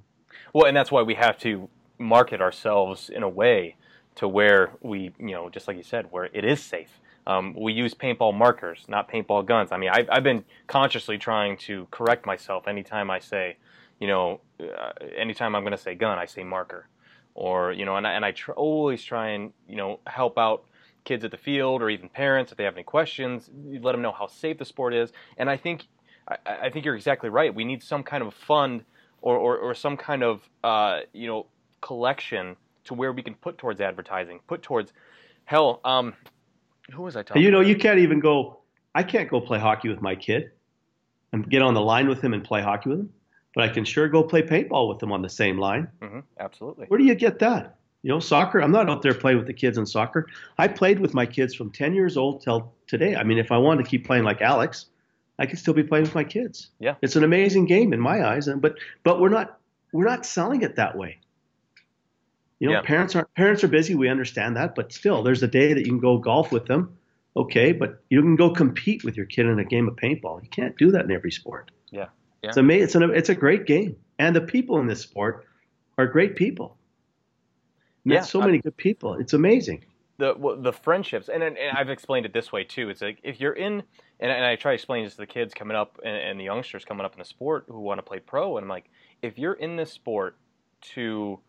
Well, and that's why we have to market ourselves in a way to where we, you know, just like you said, where it is safe. Um, we use paintball markers, not paintball guns. I mean, I've, I've been consciously trying to correct myself anytime I say, you know, uh, anytime I'm going to say gun, I say marker. Or, you know, and I, and I tr- always try and, you know, help out kids at the field or even parents if they have any questions. Let them know how safe the sport is. And I think I, I think you're exactly right. We need some kind of fund or, or, or some kind of uh, you know collection to where we can put towards advertising, put towards Hell, um, who was I talking? You know, you can't even go. I can't go play hockey with my kid and get on the line with him and play hockey with him, but I can sure go play paintball with him on the same line. Mm-hmm, absolutely. Where do you get that? You know, soccer. I'm not out there playing with the kids in soccer. I played with my kids from 10 years old till today. I mean, if I wanted to keep playing like Alex, I could still be playing with my kids. Yeah. It's an amazing game in my eyes, and but but we're not we're not selling it that way. You know, Yeah. parents are parents are busy. We understand that, but still, there's a day that you can go golf with them. Okay, but you can go compete with your kid in a game of paintball. You can't do that in every sport. Yeah. Yeah. It's amazing. It's, an, it's a great game, and the people in this sport are great people. Yeah, so I- many good people. It's amazing. the well, the friendships, and, and I've explained it this way too. It's like if you're in, and, and I try to explain this to the kids coming up and, and the youngsters coming up in the sport who want to play pro, and I'm like, if you're in this sport to,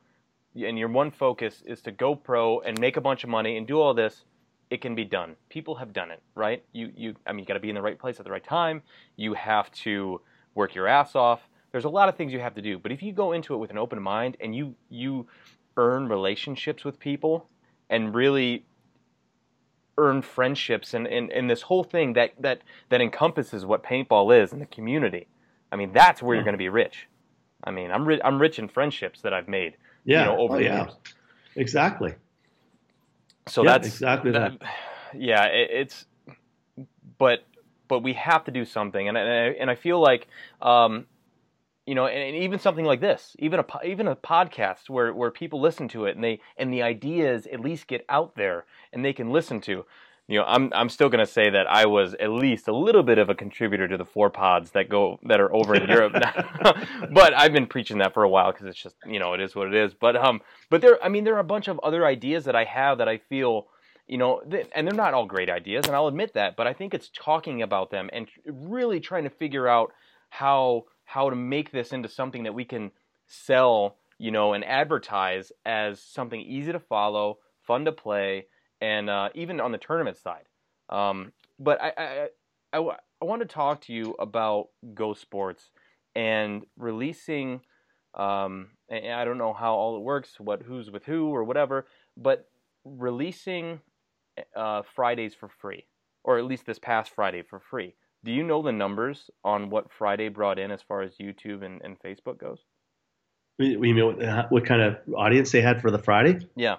and your one focus is to go pro and make a bunch of money and do all this, it can be done. People have done it, right? You you, I mean, you got to be in the right place at the right time. You have to work your ass off. There's a lot of things you have to do, but if you go into it with an open mind and you you earn relationships with people and really earn friendships and, and, and this whole thing that, that, that encompasses what paintball is in the community. I mean, that's where you're going to be rich. I mean, I'm, ri- I'm rich in friendships that I've made, Yeah. you know, over oh, the yeah. years. Exactly. So Yeah, that's exactly that. Yeah, it, it's, but, but we have to do something. And, and, I, and I feel like, um, you know, and, and even something like this, even a even a podcast where, where people listen to it and they and the ideas at least get out there and they can listen to. You know, I'm I'm still gonna say that I was at least a little bit of a contributor to the four pods that go that are over in Europe now. but I've been preaching that for a while because it's just you know it is what it is. But um, but there I mean there are a bunch of other ideas that I have that I feel you know, th- and they're not all great ideas, and I'll admit that. But I think it's talking about them and really trying to figure out how how to make this into something that we can sell, you know, and advertise as something easy to follow, fun to play, and uh, even on the tournament side. Um, but I, I, I, I want to talk to you about Go Sports and releasing. Um, and I don't know how all it works, what who's with who or whatever, but releasing uh, Fridays for free, or at least this past Friday for free. Do you know the numbers on what Friday brought in as far as YouTube and, and Facebook goes? You mean what, what kind of audience they had for the Friday? Yeah,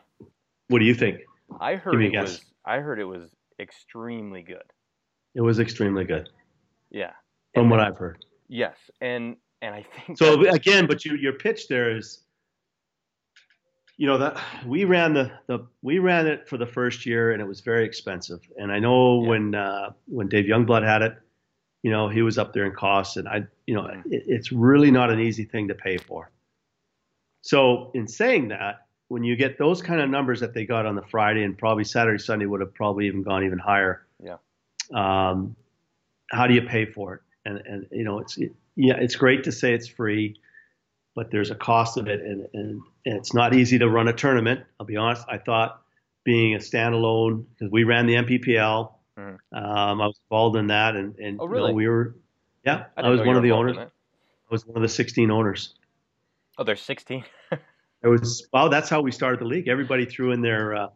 What do you think? I heard Give me a it was. I heard it was extremely good. It was extremely good, Yeah. from what I've heard. Yes, and and I think So that- again, but you, your pitch there is, you know, that we ran the, the we ran it for the first year and it was very expensive. And I know Yeah. when uh, when Dave Youngblood had it, you know, he was up there in costs, and I, you know, Mhm. it, it's really not an easy thing to pay for. So in saying that, when you get those kind of numbers that they got on the Friday and probably Saturday, Sunday would have probably even gone even higher. Yeah. Um, how do you pay for it? And and you know, it's it, yeah, it's great to say it's free, but there's a cost of it, and and, and it's not easy to run a tournament. I'll be honest. I thought being a standalone because we ran the NPPL. Mhm. Um, I was involved in that, and and Oh, you know, we were. Yeah, I, didn't was one of the owners. I was one of the 16 owners. Oh, there's 16. It was well. That's how we started the league. Everybody threw in their. Uh,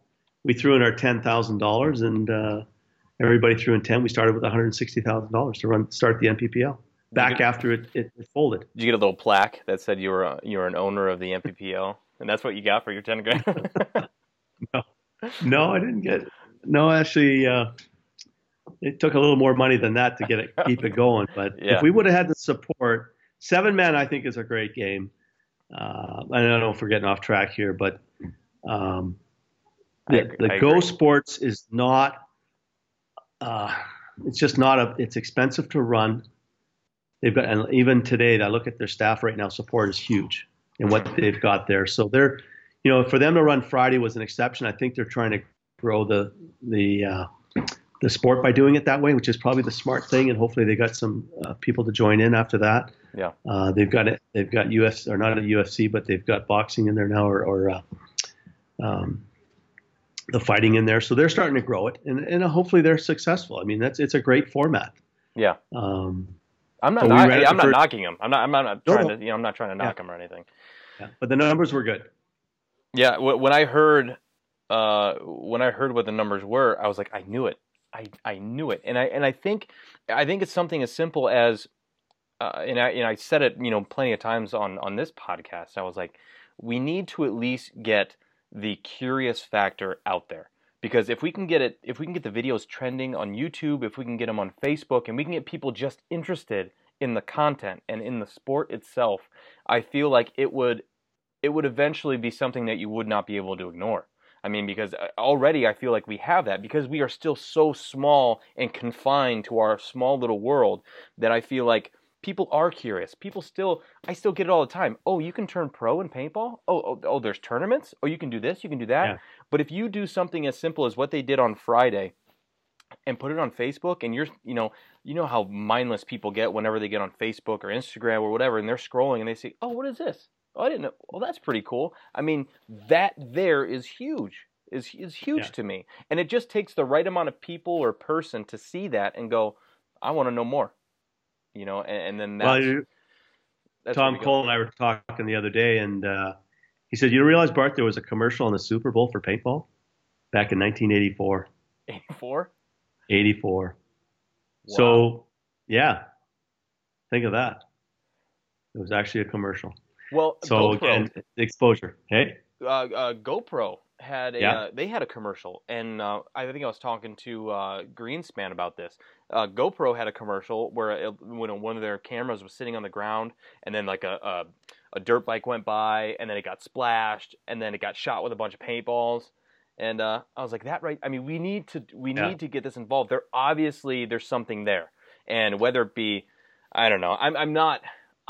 we threw in our ten thousand dollars, and uh, everybody threw in ten. We started with one hundred sixty thousand dollars to run start the NPPL. Back get- after it, it, it folded. Did you get a little plaque that said you were a, you were an owner of the NPPL, and that's what you got for your 10 grand? No, I didn't get. No, actually, uh, it took a little more money than that to get it keep it going. But Yeah. if we would have had the support, seven men, I think is a great game. Uh, I don't know if we're getting off track here, but um, the, the Go. Sports is not. Uh, it's just not a. It's expensive to run. They've got, and even today, I look at their staff right now. Support is huge in what they've got there. So they're, you know, for them to run Friday was an exception. I think they're trying to grow the the uh, the sport by doing it that way, which is probably the smart thing. And hopefully, they got some uh, people to join in after that. Yeah. Uh, they've got it. They've got UFC or not a UFC, but they've got boxing in there now, or, or uh, um, the fighting in there. So they're starting to grow it, and and hopefully they're successful. I mean, that's it's a great format. yeah. Um, I'm not. We knock- I'm not first- knocking them. I'm not. I'm not, I'm not No, trying no. to. You know, I'm not trying to Yeah. knock him or anything. yeah, but the numbers were good. Yeah. When I heard uh, when I heard what the numbers were, I was like, I knew it. I, I knew it, and I and I think I think it's something as simple as, uh, and I and I said it you know plenty of times on on this podcast. I was like, we need to at least get the curious factor out there because if we can get it if we can get the videos trending on YouTube, if we can get them on Facebook, and we can get people just interested in the content and in the sport itself, I feel like it would it would eventually be something that you would not be able to ignore. I mean, because uh, already I feel like we have that because we are still so small and confined to our small little world that I feel like people are curious. People still, I still get it all the time. Oh, you can turn pro in paintball. Oh, oh, oh there's tournaments. Oh, you can do this. You can do that. Yeah. But if you do something as simple as what they did on Friday, and put it on Facebook, and you're, you know, you know how mindless people get whenever they get on Facebook or Instagram or whatever, and they're scrolling and they say, "Oh, what is this? Oh, I didn't know. Well, that's pretty cool." I mean, that there is huge. Is is huge yeah. to me, and it just takes the right amount of people or person to see that and go, "I want to know more." you know, and, and then that's, well, you, that's Tom Cole and I were talking the other day, and uh, he said, "You realize, Bart, there was a commercial on the Super Bowl for paintball back in 1984." 84. 84. Wow. So, yeah, think of that. It was actually a commercial. Well, so GoPro, again, exposure. Hey, uh, uh, GoPro had a yeah. uh, they had a commercial, and uh, I think I was talking to uh, Greenspan about this. Uh, GoPro had a commercial where it, when one of their cameras was sitting on the ground, and then like a, a, a dirt bike went by, and then it got splashed, and then it got shot with a bunch of paintballs. And uh, I was like, that right? I mean, we need to we yeah. need to get this involved. There obviously there's something there, and whether it be, I don't know. I'm I'm not.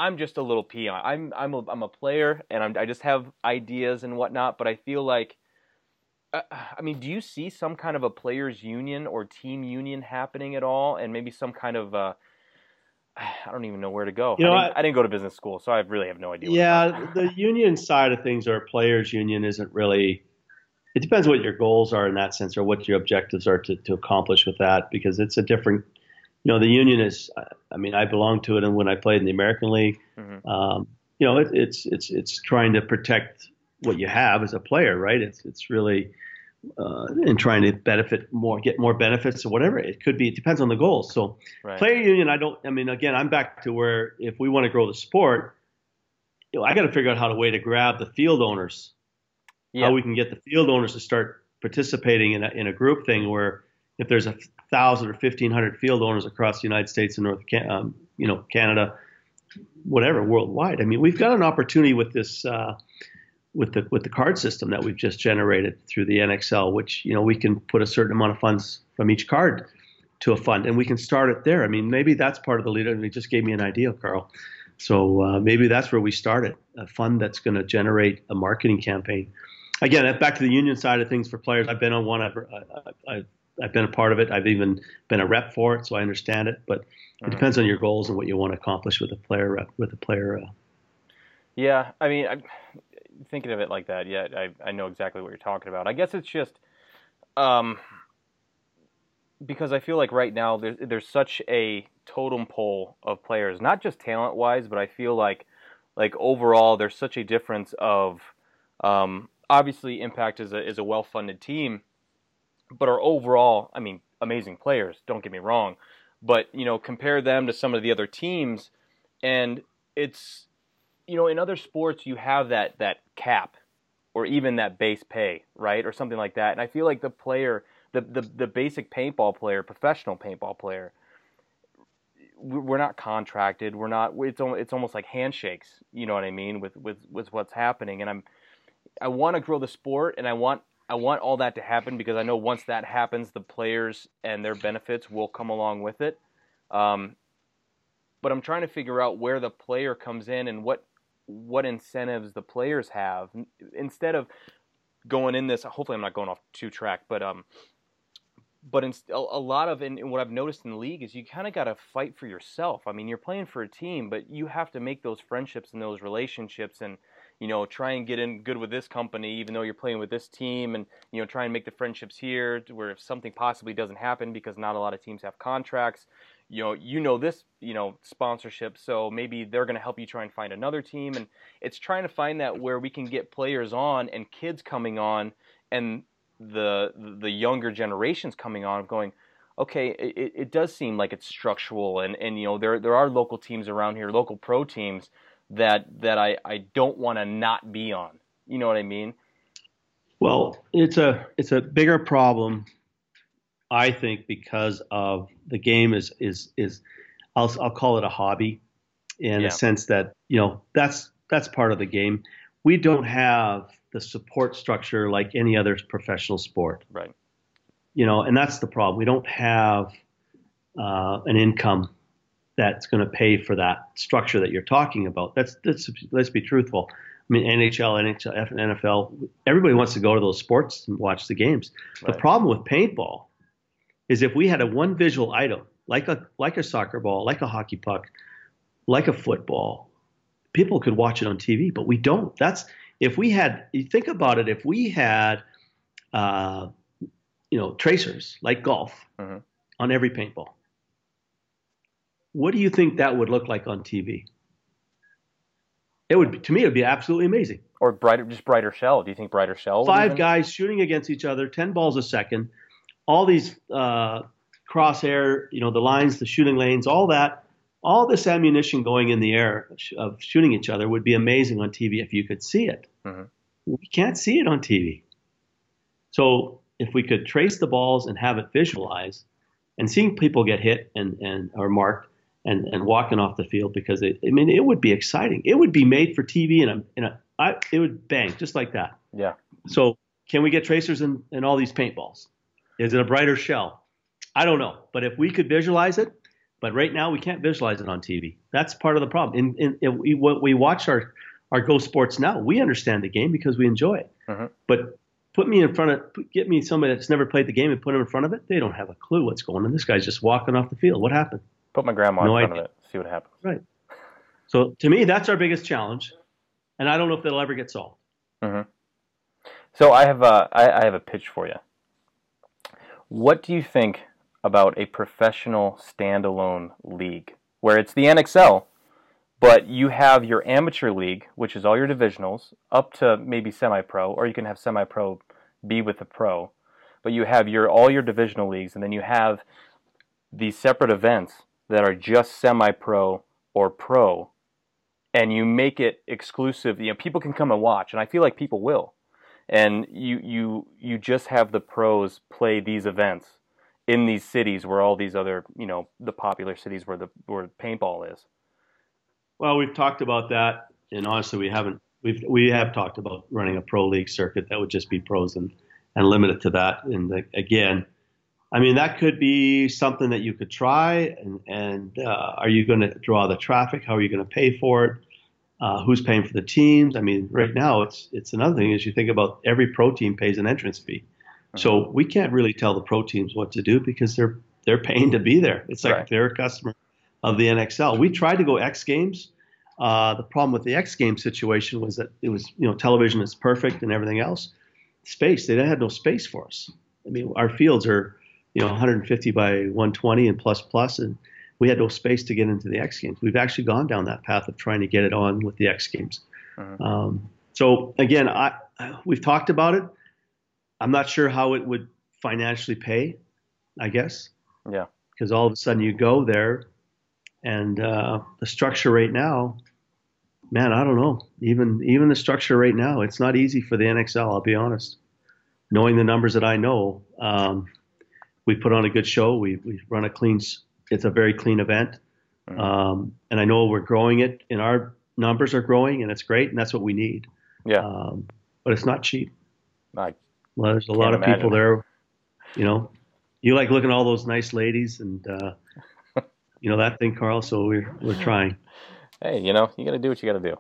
I'm just a little peon. I'm I'm a, I'm a player, and I'm, I just have ideas and whatnot. But I feel like uh, I mean, do you see some kind of a players' union or team union happening at all, and maybe some kind of uh, I don't even know where to go. You know, I didn't, I, I didn't, go to business school, so I really have no idea. Yeah, the union side of things, or players' union, isn't really. It depends what your goals are in that sense, or what your objectives are to, to accomplish with that, because it's a different. You know, the union is. I mean, I belong to it, and when I played in the American League, mm-hmm. um, you know, it, it's it's it's trying to protect what you have as a player, right? It's it's really uh, and trying to benefit more, get more benefits or whatever it could be. It depends on the goals. So right. player union, I don't. I mean, again, I'm back to where if we want to grow the sport, you know, I got to figure out how to way to grab the field owners, yeah. how we can get the field owners to start participating in a, in a group thing where if there's a thousand or fifteen hundred field owners across the United States and North, um, you know, Canada, whatever, worldwide. I mean, we've got an opportunity with this. Uh, with the with the card system that we've just generated through the NXL, which you know we can put a certain amount of funds from each card to a fund, and we can start it there. I mean, maybe that's part of the leader. And he just gave me an idea, Carl. So uh, maybe that's where we start it, a fund that's going to generate a marketing campaign. Again, back to the union side of things for players. I've been on one. I've, I've, I've been a part of it. I've even been a rep for it, so I understand it. But it depends on your goals and what you want to accomplish with a player rep, with a player. Uh, yeah, I mean, I, thinking of it like that Yeah, I, I know exactly what you're talking about. I guess it's just um, because I feel like right now there's there's such a totem pole of players, not just talent wise, but I feel like like overall there's such a difference of um, obviously Impact is a is a well funded team, but our overall, I mean, amazing players. Don't get me wrong, but you know compare them to some of the other teams, and it's you know, in other sports, you have that that cap, or even that base pay, right, or something like that. And I feel like the player, the the, the basic paintball player, professional paintball player, we're not contracted. We're not. It's it's almost like handshakes. You know what I mean with with with what's happening. And I'm I want to grow the sport, and I want I want all that to happen because I know once that happens, the players and their benefits will come along with it. Um, but I'm trying to figure out where the player comes in and what what incentives the players have instead of going in this. Hopefully, I'm not going off two track, but um, but in, a, a lot of and what I've noticed in the league is you kind of got to fight for yourself. I mean, you're playing for a team, but you have to make those friendships and those relationships and you know try and get in good with this company even though you're playing with this team and you know try and make the friendships here where if something possibly doesn't happen because not a lot of teams have contracts you know you know this you know sponsorship so maybe they're going to help you try and find another team. And it's trying to find that where we can get players on and kids coming on and the the younger generations coming on going, okay, it, it does seem like it's structural, and, and you know there there are local teams around here, local pro teams that that I, I don't want to not be on. You know what I mean? Well, it's a it's a bigger problem, I think, because of the game is is is I'll I'll call it a hobby, in yeah. a sense that you know that's that's part of the game. We don't have the support structure like any other professional sport. Right you know, and that's the problem. We don't have uh, an income that's going to pay for that structure that you're talking about. That's, that's let's be truthful. I mean, NHL, NHL, NFL, everybody wants to go to those sports and watch the games. Right. The problem with paintball is if we had a one visual item, like a like a soccer ball, like a hockey puck, like a football, people could watch it on TV, but we don't. That's if we had. You think about it. If we had uh, you know, tracers like golf mm-hmm. on every paintball. What do you think that would look like on TV? It would, be, to me, it would be absolutely amazing. Or brighter, just brighter shell. Do you think brighter shell? Five guys shooting against each other, ten balls a second. All these uh, crosshair, you know, the lines, the shooting lanes, all that, all this ammunition going in the air of shooting each other would be amazing on TV if you could see it. Mm-hmm. We can't see it on TV. So if we could trace the balls and have it visualized and seeing people get hit and, and or marked and, and walking off the field because it, I mean it would be exciting. It would be made for TV and a, in a I, it would bang just like that. Yeah. So can we get tracers in, in all these paintballs? Is it a brighter shell? I don't know. But if we could visualize it, but right now we can't visualize it on TV. That's part of the problem. In, in, we, we watch our our Go Sports now, we understand the game because we enjoy it. Uh-huh. But put me in front of, get me somebody that's never played the game and put them in front of it. They don't have a clue what's going on. This guy's just walking off the field. What happened? Put my grandma no in front idea. of it. See what happens. Right. So to me, that's our biggest challenge, and I don't know if that'll ever get solved. Mm-hmm. So I have a, I, I have a pitch for you. What do you think about a professional standalone league where it's the NXL, but you have your amateur league, which is all your divisionals, up to maybe semi-pro, or you can have semi-pro be with the pro. But you have your all your divisional leagues, and then you have these separate events that are just semi-pro or pro, and you make it exclusive. You know, people can come and watch, and I feel like people will. And you you you just have the pros play these events in these cities where all these other you know the popular cities where the where paintball is. Well, we've talked about that, and honestly, we haven't. We've we have talked about running a pro league circuit that would just be pros and and limit it to that. And again, I mean that could be something that you could try. And and uh, are you going to draw the traffic? How are you going to pay for it? Uh, who's paying for the teams? I mean, right now it's it's another thing is you think about every pro team pays an entrance fee, so we can't really tell the pro teams what to do because they're they're paying to be there. It's like right. they're a customer of the NXL. We tried to go X Games. Uh, the problem with the X Games situation was that it was, you know, television is perfect and everything else. Space, they had no space for us. I mean, our fields are, you know, 150 by 120 and plus plus, and we had no space to get into the X Games. We've actually gone down that path of trying to get it on with the X Games. Uh-huh. Um, so again, I we've talked about it. I'm not sure how it would financially pay. I guess. Yeah. Because all of a sudden you go there, and uh, the structure right now, man, I don't know. Even even the structure right now, it's not easy for the NXL. I'll be honest. Knowing the numbers that I know, um, we put on a good show. We we run a clean. It's a very clean event, mm-hmm. um, and I know we're growing it. And our numbers are growing, and it's great, and that's what we need. Yeah. Um, but it's not cheap. I well, there's a lot of people there. You know, you like looking at all those nice ladies, and uh, you know that thing, Carl. So we're we're trying. Hey, you know, you got to do what you got to do.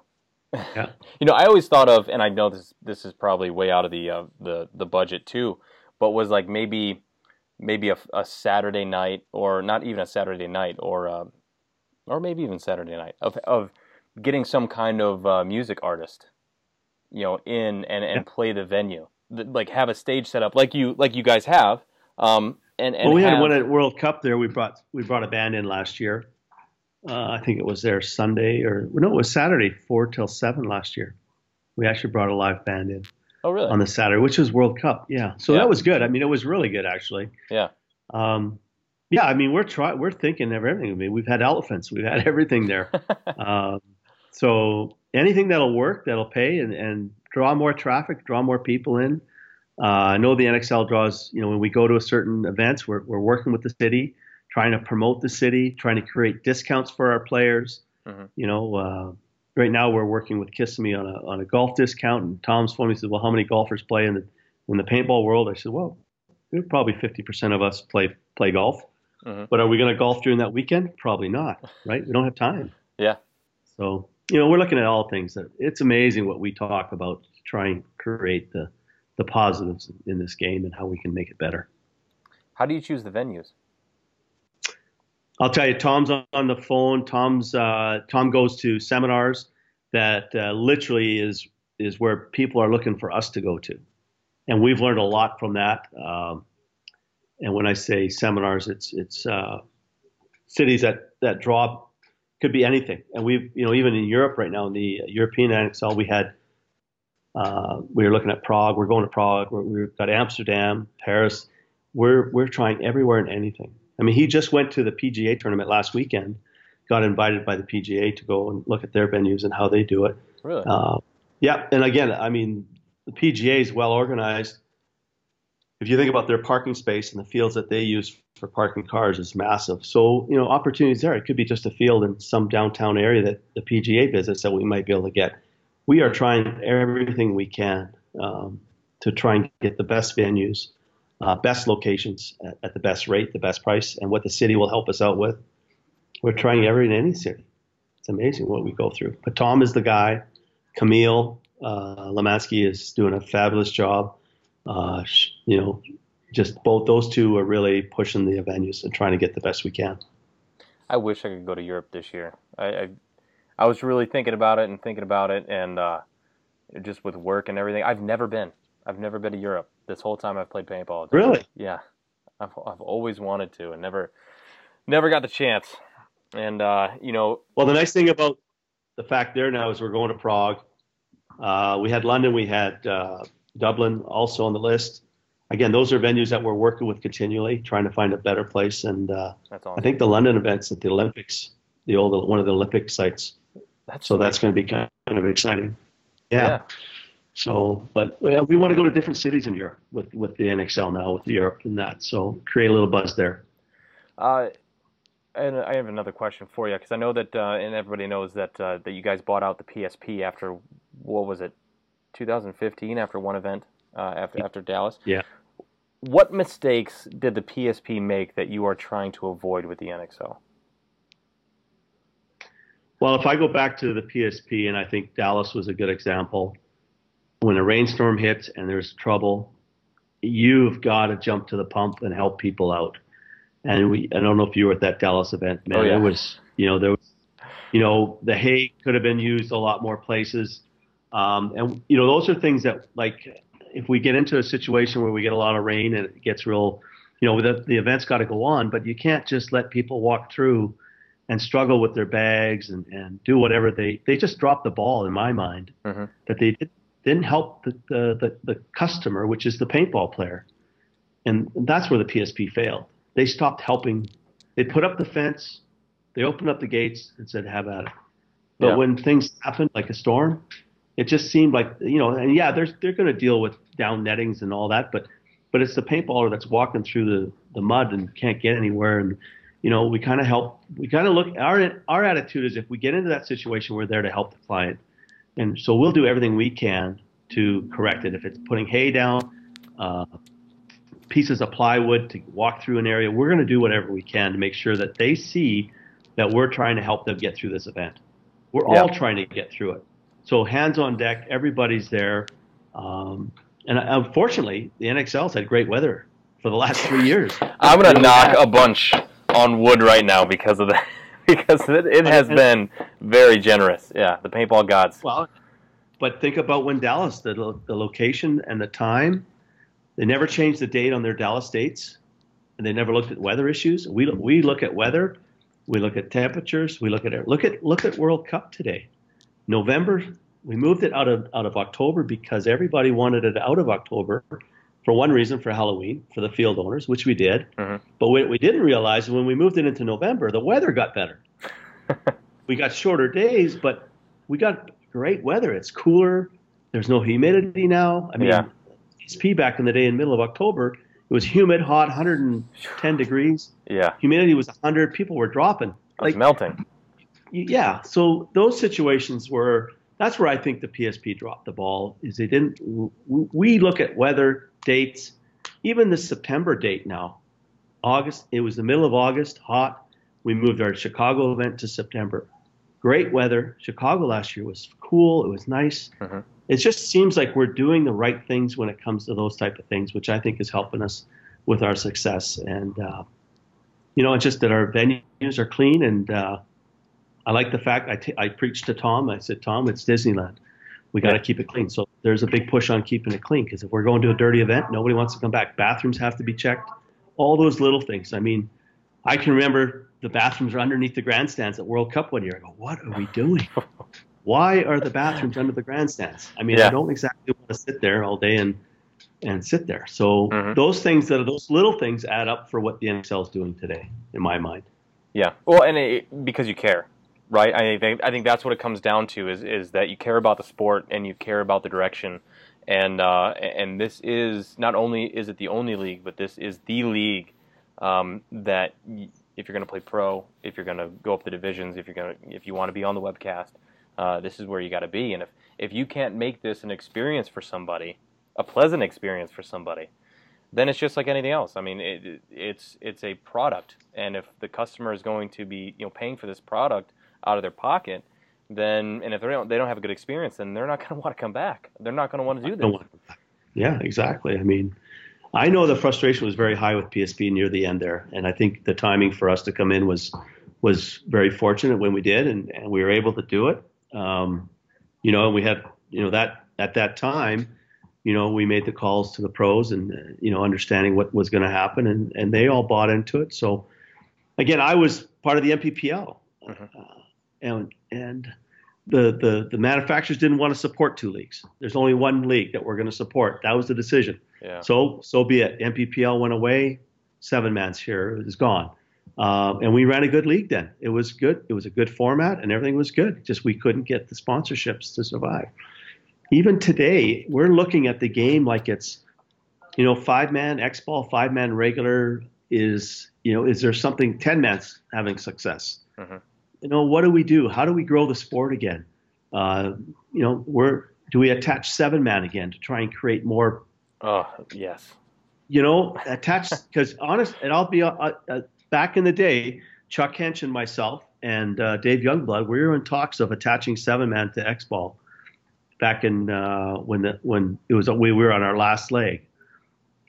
Yeah. you know, I always thought of, and I know this this is probably way out of the uh, the the budget too, but was like maybe maybe a, a Saturday night, or not even a Saturday night, or uh, or maybe even Saturday night of of getting some kind of uh, music artist, you know, in and and play the venue, like have a stage set up like you like you guys have. Um, and, and well, we have, had one at World Cup there. We brought we brought a band in last year. Uh, I think it was there Sunday or no, it was Saturday, four till seven last year. We actually brought a live band in. Oh, really? On the Saturday, which was World Cup. Yeah. So Yeah. that was good. I mean, it was really good actually. Yeah. Um, yeah, I mean, we're try we're thinking of everything. I mean, we've had elephants, we've had everything there. um, so anything that'll work, that'll pay, and, and draw more traffic, draw more people in. Uh, I know the NXL draws. You know, when we go to a certain events, we're we're working with the city, trying to promote the city, trying to create discounts for our players. Mhm. You know, uh, right now we're working with Kissimmee on a on a golf discount, and Tom's phone me said, "Well, how many golfers play in the in the paintball world?" I said, "Well, probably 50% of us play play golf." Mhm. But are we going to golf during that weekend? Probably not, right? We don't have time. Yeah. So, you know, we're looking at all things. It's amazing what we talk about trying to try and create the, the positives in this game and how we can make it better. How do you choose the venues? I'll tell you, Tom's on the phone. Tom's uh, Tom goes to seminars that uh, literally is is where people are looking for us to go to, and we've learned a lot from that. Um, and when I say seminars, it's it's uh, cities that that draw could be anything. And we've you know even in Europe right now in the European NXL we had uh, we were looking at Prague. We're going to Prague. We're, we've got Amsterdam, Paris. We're we're trying everywhere and anything. I mean, he just went to the PGA tournament last weekend. Got invited by the PGA to go and look at their venues and how they do it. Really? Uh, yeah, and again, I mean, the PGA is well organized. If you think about their parking space and the fields that they use for parking cars is massive. So, you know, opportunities there. It could be just a field in some downtown area that the PGA visits that we might be able to get. We are trying everything we can um, to try and get the best venues, uh, best locations at, at the best rate, the best price, and what the city will help us out with. We're trying every in any city. It's amazing what we go through. But Tom is the guy. Camille uh, is doing a fabulous job. Uh, you know, just both those two are really pushing the venues and trying to get the best we can. I wish I could go to Europe this year. I, I, I was really thinking about it and thinking about it, and uh, just with work and everything, I've never been. I've never been to Europe this whole time I've played paintball. Really? Yeah, I've I've always wanted to and never, never got the chance. And uh, you know, Well, the nice thing about the fact there now is we're going to Prague. Uh, we had London, we had uh, Dublin also on the list. Again, those are venues that we're working with continually, trying to find a better place. And uh, that's I think the London events at the Olympics, the old one of the Olympic sites. That's So that's going to be kind of exciting. Yeah. yeah. So, but well, we want to go to different cities in Europe with with the NXL now, with Europe and that. So create a little buzz there. Uh, and I have another question for you because I know that, uh, and everybody knows that uh, that you guys bought out the PSP after what was it, 2015 after one event uh, after after Dallas. Yeah. What mistakes did the PSP make that you are trying to avoid with the NXL? Well, if I go back to the PSP, and I think Dallas was a good example, when a rainstorm hits and there's trouble, you've got to jump to the pump and help people out. And we, I don't know if you were at that Dallas event, man. Oh, yeah. It was, you know, there was, you know, the hay could have been used a lot more places. Um, and, you know, those are things that, like, if we get into a situation where we get a lot of rain and it gets real, you know, the, the event's got to go on, but you can't just let people walk through and struggle with their bags and, and do whatever they they just dropped the ball in my mind Mhm. that they did, didn't help the, the, the, the customer which is the paintball player and that's where the PSP failed they stopped helping they put up the fence they opened up the gates and said have at it but Yeah. when things happened like a storm it just seemed like you know and yeah they're they're going to deal with down nettings and all that but but it's the paintballer that's walking through the the mud and can't get anywhere and you know, we kind of help. We kind of look. Our our attitude is if we get into that situation, we're there to help the client, and so we'll do everything we can to correct it. If it's putting hay down, uh, pieces of plywood to walk through an area, we're going to do whatever we can to make sure that they see that we're trying to help them get through this event. We're Yeah. all trying to get through it. So hands on deck, everybody's there. Um, and unfortunately, the NXL's had great weather for the last three years. I'm gonna knock a bunch on wood right now because of that. Because it, it has been very generous. Yeah, the paintball gods. Well, but think about when Dallas, the, lo- the location and the time, they never changed the date on their Dallas dates, and they never looked at weather issues. We we look at weather, we look at temperatures, we look at. Look at look at World Cup today, November we moved it out of out of October because everybody wanted it out of October for one reason for Halloween for the field owners, which we did. Mhm. But what we didn't realize when we moved it into November, the weather got better. we got shorter days, but we got great weather. It's cooler. There's no humidity now. I mean, Yeah. SP back in the day in the middle of October, it was humid, hot, 110 degrees. Yeah. Humidity was 100. People were dropping. It's Like, melting. yeah. So those situations were that's where I think the PSP dropped the ball. Is they didn't. We look at weather dates, even the September date now, August. It was the middle of August, hot. We moved our Chicago event to September. Great weather. Chicago last year was cool. It was nice. Mhm. It just seems like we're doing the right things when it comes to those type of things, which I think is helping us with our success. And uh, you know, it's just that our venues are clean and. Uh, I like the fact I, t- I preached to Tom. I said, Tom, it's Disneyland. We got to Yeah. keep it clean. So there's a big push on keeping it clean because if we're going to a dirty event, nobody wants to come back. Bathrooms have to be checked. All those little things. I mean, I can remember the bathrooms are underneath the grandstands at World Cup one year. I go, what are we doing? Why are the bathrooms under the grandstands? I mean, Yeah. I don't exactly want to sit there all day and and sit there. So Mhm. those things that are those little things add up for what the NXL is doing today, in my mind. Yeah. Well, and it, because you care, right? I think I think that's what it comes down to is is that you care about the sport and you care about the direction, and uh, and this is not only is it the only league, but this is the league um, that if you're going to play pro, if you're going to go up the divisions, if you're going to if you want to be on the webcast, uh, this is where you got to be. And if if you can't make this an experience for somebody, a pleasant experience for somebody, then it's just like anything else. I mean, it, it- it's it's a product, and if the customer is going to be you know paying for this product out of their pocket, then and if they don't they don't have a good experience, then they're not going to want to come back. They're not going to want to do this. Yeah, exactly. I mean, I know the frustration was very high with PSP near the end there, and I think the timing for us to come in was was very fortunate when we did, and, and we were able to do it. Um, you know, and we had you know that at that time, you know, we made the calls to the pros and uh, you know understanding what was going to happen, and and they all bought into it. So again, I was part of the NPPL, Mhm. uh, and and the, the the manufacturers didn't want to support two leagues. There's only one league that we're going to support. That was the decision. Yeah. So so be it. NPPL went away. Seven man's here is gone. Um, and we ran a good league then. It was good. It was a good format, and everything was good. Just we couldn't get the sponsorships to survive. Even today, we're looking at the game like it's, you know, five man X ball, five man regular is, you know, is there something ten man's having success? Mhm. You know, what do we do? How do we grow the sport again? Uh, you know, we're do we attach seven man again to try and create more Oh yes. you know, attach because honest, and I'll be uh, uh, back in the day, Chuck Hendsch and myself and uh, Dave Youngblood, we were in talks of attaching seven man to X Ball back in uh, when the when it was we were on our last leg,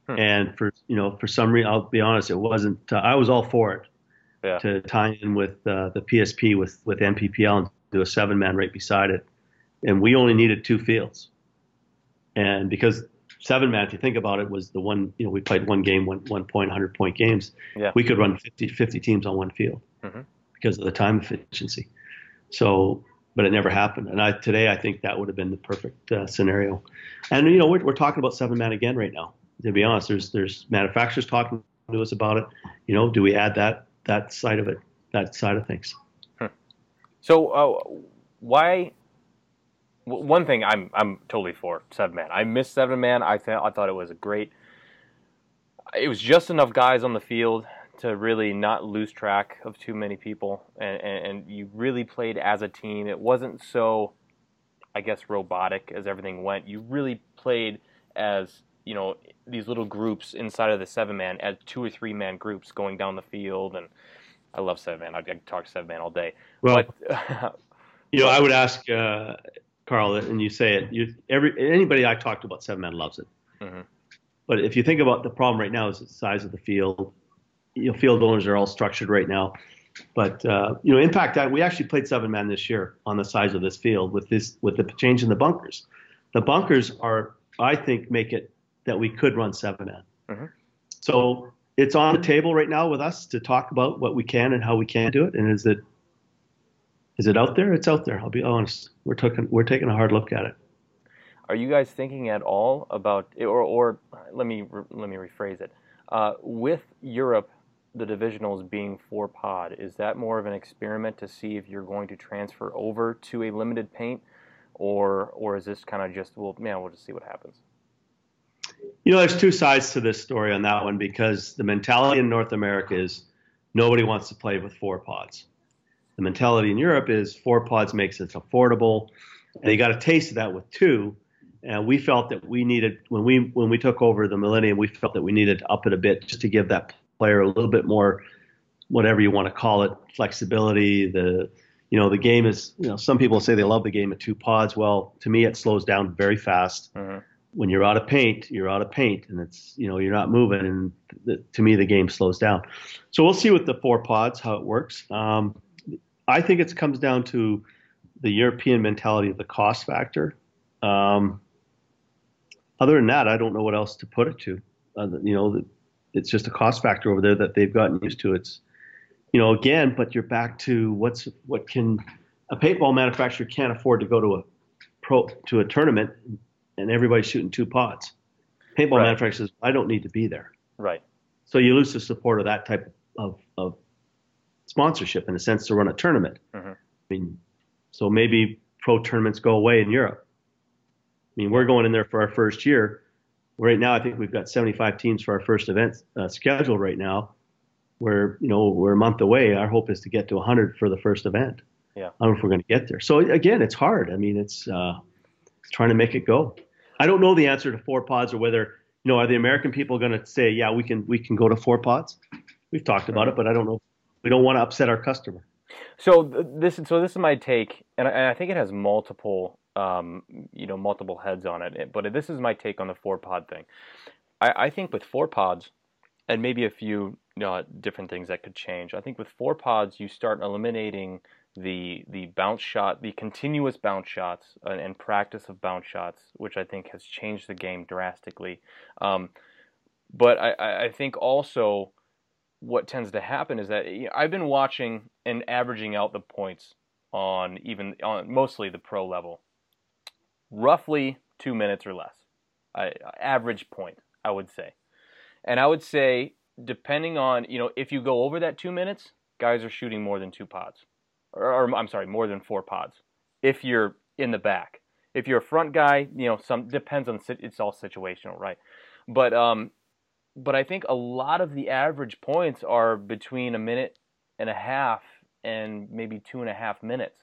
Hmm. and for you know for some reason I'll be honest, it wasn't. Uh, I was all for it Yeah. to tie in with uh, the PSP with with NPPL and do a seven man right beside it, and we only needed two fields, and because seven man, if you think about it, was the one you know we played one game, one one point, hundred point games. Yeah. We could run 50, 50 teams on one field Mhm. because of the time efficiency. So, but it never happened. And I today I think that would have been the perfect uh, scenario. And you know we're we're talking about seven man again right now. To be honest, there's there's manufacturers talking to us about it. You know, do we add that that side of it, that side of things? So uh, why? w- One thing I'm I'm totally for seven man. I miss seven man. I thought I thought it was a great. It was just enough guys on the field to really not lose track of too many people, and, and, and you really played as a team. It wasn't so, I guess, robotic as everything went. You really played as you know these little groups inside of the seven man as two or three man groups going down the field and. I love seven man. I, I could talk seven man all day. Well, but you know, I would ask uh, Carl, and you say it. You every anybody I talked about seven man loves it. Mhm. But if you think about the problem right now is the size of the field. You know, field owners are all structured right now. But uh, you know, Impact we actually played seven man this year on the size of this field with this with the change in the bunkers. The bunkers are, I think, make it that we could run seven man. Mhm. So it's on the table right now with us to talk about what we can and how we can do it. And is it is it out there? It's out there. I'll be honest. We're taking we're taking a hard look at it. Are you guys thinking at all about, or, or let me let me rephrase it, uh, with Europe, the divisionals being four pod, is that more of an experiment to see if you're going to transfer over to a limited paint, or or is this kind of just well, man, we'll just see what happens? You know, there's two sides to this story on that one because the mentality in North America is nobody wants to play with four pods. The mentality in Europe is four pods makes it affordable, and you got a taste of that with two. And we felt that we needed when we when we took over the Millennium, we felt that we needed to up it a bit just to give that player a little bit more, whatever you want to call it, flexibility. The you know the game is you know some people say they love the game at two pods. Well, to me, it slows down very fast. Mm-hmm when you're out of paint, you're out of paint, and it's you know you're not moving, and the, to me the game slows down. So we'll see with the four pods how it works. Um, I think it comes down to the European mentality of the cost factor. Um, other than that, I don't know what else to put it to. Uh, you know, it's just a cost factor over there that they've gotten used to. It's you know again, but you're back to what's what can a paintball manufacturer can't afford to go to a pro to a tournament and everybody's shooting two pots. Paintball right. manufacturer says, I don't need to be there. Right. So you lose the support of that type of, of sponsorship in a sense to run a tournament. Mm-hmm. I mean, so maybe pro tournaments go away in Europe. I mean, we're going in there for our first year. Right now, I think we've got 75 teams for our first event uh, scheduled right now. We're, you know, we're a month away. Our hope is to get to 100 for the first event. Yeah. I don't know if we're going to get there. So again, it's hard. I mean, it's, uh, trying to make it go. I don't know the answer to four pods or whether you know are the American people going to say yeah we can we can go to four pods. We've talked about it, but I don't know. We don't want to upset our customer. So this so this is my take, and I, and I think it has multiple um, you know multiple heads on it. But this is my take on the four pod thing. I, I think with four pods, and maybe a few you know, different things that could change. I think with four pods, you start eliminating the the bounce shot, the continuous bounce shots, uh, and practice of bounce shots, which I think has changed the game drastically. Um, but I, I think also what tends to happen is that you know, I've been watching and averaging out the points on even on mostly the pro level, roughly two minutes or less, I, average point I would say, and I would say depending on you know if you go over that two minutes, guys are shooting more than two pods or, or I'm sorry, more than four pods. If you're in the back, if you're a front guy, you know, some depends on it's all situational, right? But um, but I think a lot of the average points are between a minute and a half and maybe two and a half minutes.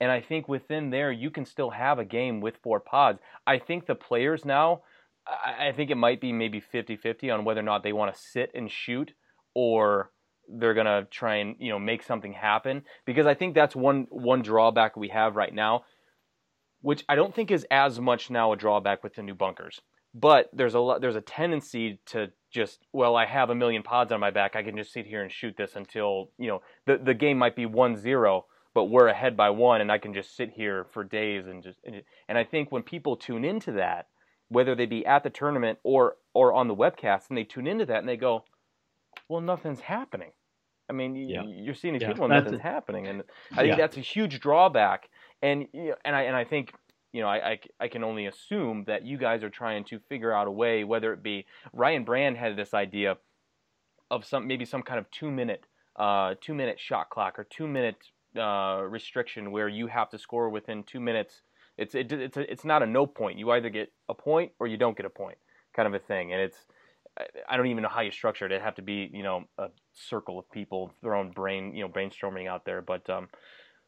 And I think within there, you can still have a game with four pods. I think the players now, I think it might be maybe 50 50 on whether or not they want to sit and shoot or they're gonna try and you know make something happen because I think that's one one drawback we have right now, which I don't think is as much now a drawback with the new bunkers. But there's a lot, there's a tendency to just well I have a million pods on my back I can just sit here and shoot this until you know the the game might be 1-0 but we're ahead by one and I can just sit here for days and just and I think when people tune into that whether they be at the tournament or or on the webcast and they tune into that and they go well, nothing's happening. I mean, yeah. you're seeing these yeah, people and nothing's happening, and I think yeah. that's a huge drawback. And you know, and I and I think you know I, I, I can only assume that you guys are trying to figure out a way, whether it be Ryan Brand had this idea of some maybe some kind of two minute uh, two minute shot clock or two minute uh, restriction where you have to score within two minutes. It's it, it's a, it's not a no point. You either get a point or you don't get a point, kind of a thing. And it's I don't even know how you structure it. It'd have to be, you know, a circle of people throwing brain, you know, brainstorming out there. But, um,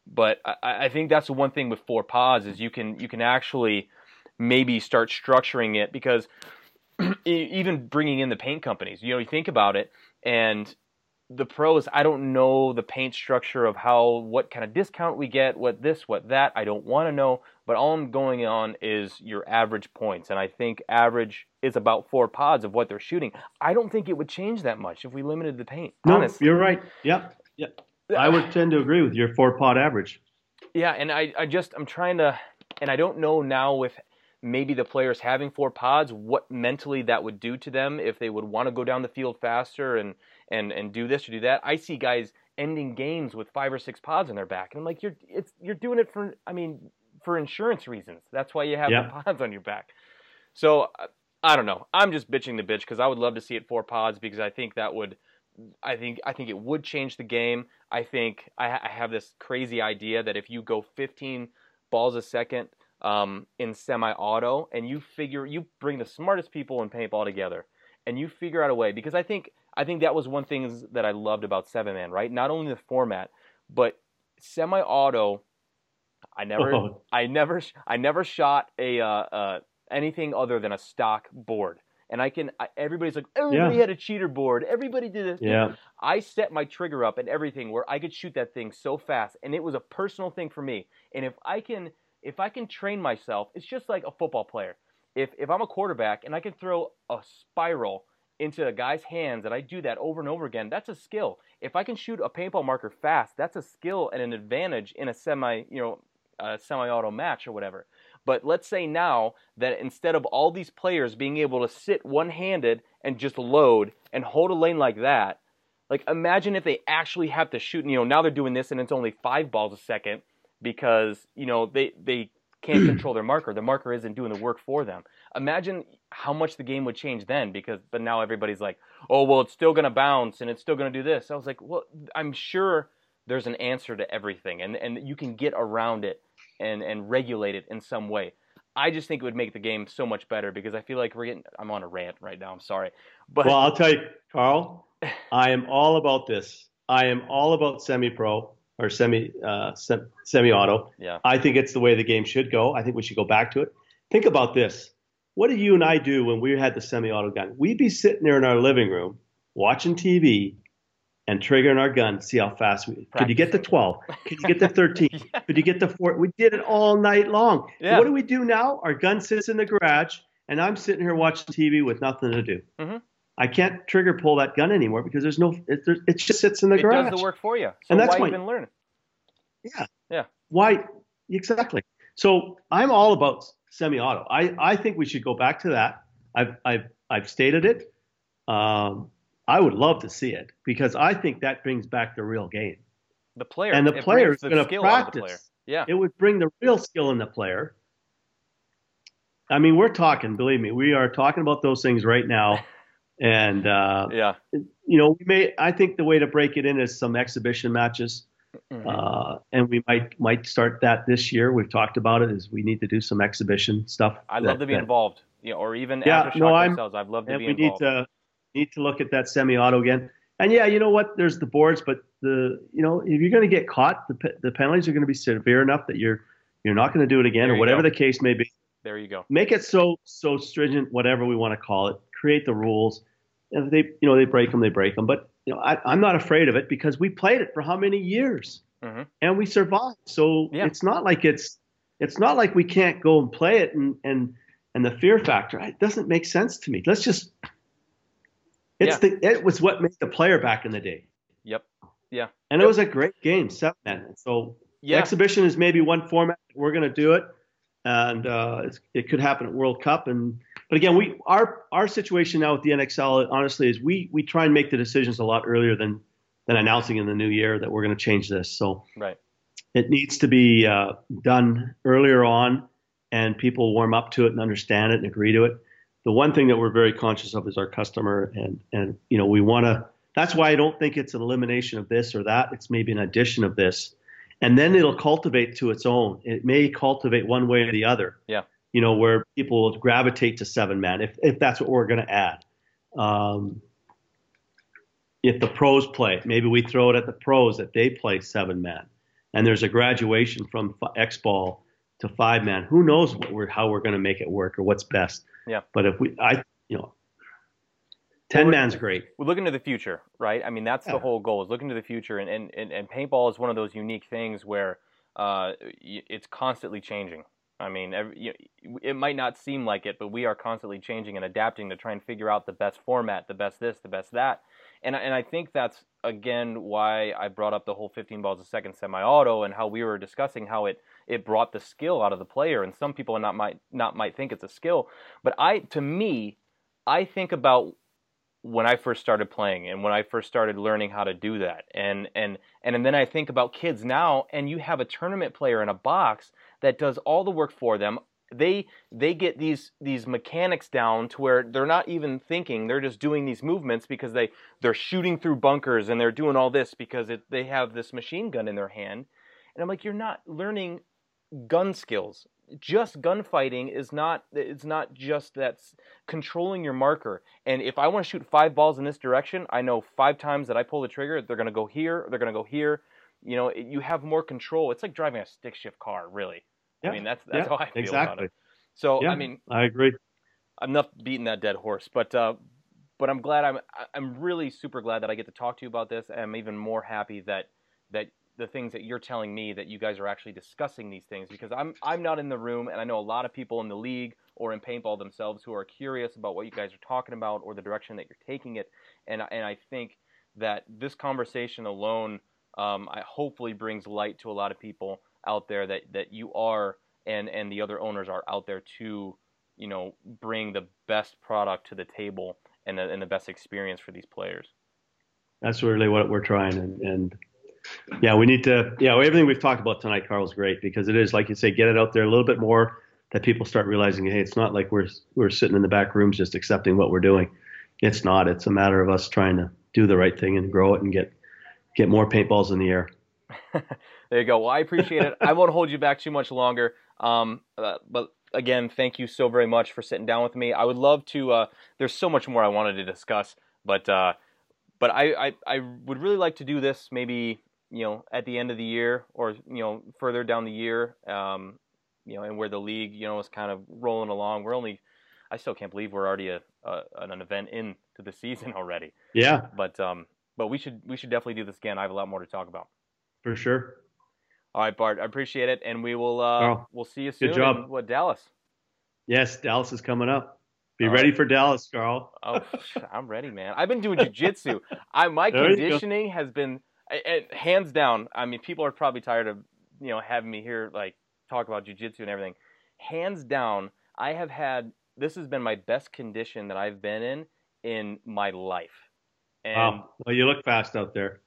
but I, I think that's the one thing with four pods is you can you can actually maybe start structuring it because even bringing in the paint companies, you know, you think about it, and the pros, I don't know the paint structure of how what kind of discount we get, what this, what that. I don't want to know, but all I'm going on is your average points, and I think average is about four pods of what they're shooting. I don't think it would change that much if we limited the paint. No, honestly. you're right. Yep, yep. I would tend to agree with your four pod average. Yeah, and I, I just I'm trying to, and I don't know now with maybe the players having four pods, what mentally that would do to them if they would want to go down the field faster and and and do this or do that. I see guys ending games with five or six pods on their back. And I'm like, you're it's you're doing it for I mean for insurance reasons. That's why you have Yeah. the pods on your back. So uh, I- don't know. I'm just bitching the bitch because I would love to see it four pods because I think that would. I think I think it would change the game. I think I, ha- I have this crazy idea that if you go 15 balls a second um, in semi-auto and you figure you bring the smartest people in paintball together and you figure out a way because I think I think that was one thing that I loved about seven man right not only the format but semi-auto I never Oh. I never I never shot a uh, uh, anything other than a stock board and I can I, everybody's like oh, everybody Yeah. had a cheater board everybody did this Yeah. I set my trigger up and everything where I could shoot that thing so fast and it was a personal thing for me. And if I can if I can train myself, it's just like a football player. If if I'm a quarterback and I can throw a spiral into a guy's hands and I do that over and over again, that's a skill. If I can shoot a paintball marker fast, that's a skill and an advantage in a semi, you know, a semi-auto match or whatever. But let's say now that instead of all these players being able to sit one-handed and just load and hold a lane like that, like imagine if they actually have to shoot. You know, now they're doing this and it's only five balls a second because you know they they can't control their marker. The marker isn't doing the work for them. Imagine how much the game would change then because but now everybody's like, oh well, it's still gonna bounce and it's still gonna do this. I was like, well, I'm sure there's an answer to everything and and you can get around it and and regulate it in some way. I just think it would make the game so much better because I feel like we're getting. I'm on a rant right now. I'm sorry, but Well, I'll tell you, Carl, I am all about this. I am all about semi-pro or semi uh, semi-auto. yeah, I think it's the way the game should go. I think we should go back to it. Think about this. What did you and I do when we had the semi-auto gun? We'd be sitting there in our living room watching TV and triggering our gun, see how fast we could you get to 12? Could you get to 13? Yeah. Could you get to 4? We did it all night long. Yeah. What do we do now? Our gun sits in the garage and I'm sitting here watching TV with nothing to do. Mhm. I can't trigger pull that gun anymore because there's no it, there, it just sits in the it garage. It does the work for you. So And that's why why- even learn? It? Yeah. Yeah. Why? Exactly. So I'm all about semi-auto. I, I think we should go back to that. I've I've I've stated it. Um, I would love to see it because I think that brings back the real game. The player And the player is going to practice. Yeah, It would bring the real skill in the player. I mean, we're talking. Believe me, we are talking about those things right now. And uh, yeah. you know, we may. I think the way to break it in is some exhibition matches. Mhm. uh, and we might might start that this year. We've talked about it. Is we need to do some exhibition stuff. I'd that- love to be that- involved. You know, or even Yeah, after no, I'm- themselves. I'd love to be we need to need to look at that semi-auto again. And yeah, you know what? There's the boards, but the you know if you're going to get caught, the the penalties are going to be severe enough that you're you're not going to do it again, There or whatever go. the case may be. there you go. Make it so so stringent, whatever we want to call it. Create the rules. And if they you know they break them, they break them. But you know I, I'm not afraid of it because we played it for how many years. hmm and we survived. So Yeah. it's not like it's it's not like we can't go and play it and and and the fear factor it doesn't make sense to me. Let's just it's the it was what made the player back in the day. Yep. Yeah. And it was a great game, seven men. So Yeah. exhibition is maybe one format. We're going to do it, and uh, it's, it could happen at World Cup. And but again, we our our situation now with the NXL honestly is we we try and make the decisions a lot earlier than than announcing in the new year that we're going to change this. So Right. it needs to be uh, done earlier on, and people warm up to it and understand it and agree to it. The one thing that we're very conscious of is our customer, and and you know we want to. That's why I don't think it's an elimination of this or that. It's maybe an addition of this, and then it'll cultivate to its own. It may cultivate one way or the other. Yeah. You know where people will gravitate to seven man if if that's what we're going to add. Um, if the pros play, maybe we throw it at the pros that they play seven man and there's a graduation from X ball to five man. Who knows what we're, how we're going to make it work or what's best? Yeah. But if we, I, you know, ten Well, man's great. We're looking to the future, right? I mean, that's the whole goal is looking to the future, and, and, and, and paintball is one of those unique things where uh, it's constantly changing. I mean, every, you, it might not seem like it, but we are constantly changing and adapting to try and figure out the best format, the best this, the best that, and and I think that's again why I brought up the whole 15 balls a second semi-auto and how we were discussing how it it brought the skill out of the player, and some people not might not might think it's a skill, but I to me, I think about when I first started playing and when I first started learning how to do that. And and and, and then I think about kids now and you have a tournament player in a box that does all the work for them. They they get these these mechanics down to where they're not even thinking, they're just doing these movements because they they're shooting through bunkers and they're doing all this because it, they have this machine gun in their hand. And I'm like, you're not learning gun skills. Just gunfighting is not it's not just that's controlling your marker. And if i want to shoot five balls in this direction i know five times that i pull the trigger they're going to go here they're going to go here. You know you have more control. It's like driving a stick shift car really. Yeah. i mean that's that's yeah, how i feel exactly. about it. So yeah, i mean i agree. enough beating that dead horse but uh but i'm glad i'm i'm really super glad that i get to talk to you about this i'm even more happy that that the things that you're telling me that you guys are actually discussing these things because I'm I'm not in the room and I know a lot of people in the league or in paintball themselves who are curious about what you guys are talking about or the direction that you're taking it and and I think that this conversation alone um, I hopefully brings light to a lot of people out there that that you are and and the other owners are out there to you know bring the best product to the table and the, and the best experience for these players. That's really what we're trying and, and yeah, we need to. Yeah, everything we've talked about tonight, Carl, is great because it is, like you say, get it out there a little bit more that people start realizing, hey, it's not like we're we're sitting in the back rooms just accepting what we're doing. It's not. It's a matter of us trying to do the right thing and grow it and get get more paintballs in the air. there you go. Well, I appreciate it. I won't hold you back too much longer. Um, uh, but again, thank you so very much for sitting down with me. I would love to. Uh, there's so much more I wanted to discuss, but uh, but I, I I would really like to do this maybe you know, at the end of the year or, you know, further down the year, um, you know, and where the league, you know, is kind of rolling along. We're only, I still can't believe we're already a, a an event into the season already. Yeah. But, um, but we should, we should definitely do this again. I have a lot more to talk about. For sure. All right, Bart, I appreciate it. And we will, uh, we'll see you soon. Good job. In, what, Dallas? Yes, Dallas is coming up. Be All ready right. for Dallas, Carl. oh, I'm ready, man. I've been doing jujitsu. I my conditioning has been and hands down, I mean, people are probably tired of you know having me here like talk about jujitsu and everything. Hands down, I have had this has been my best condition that I've been in in my life. And wow. Well, you look fast out there.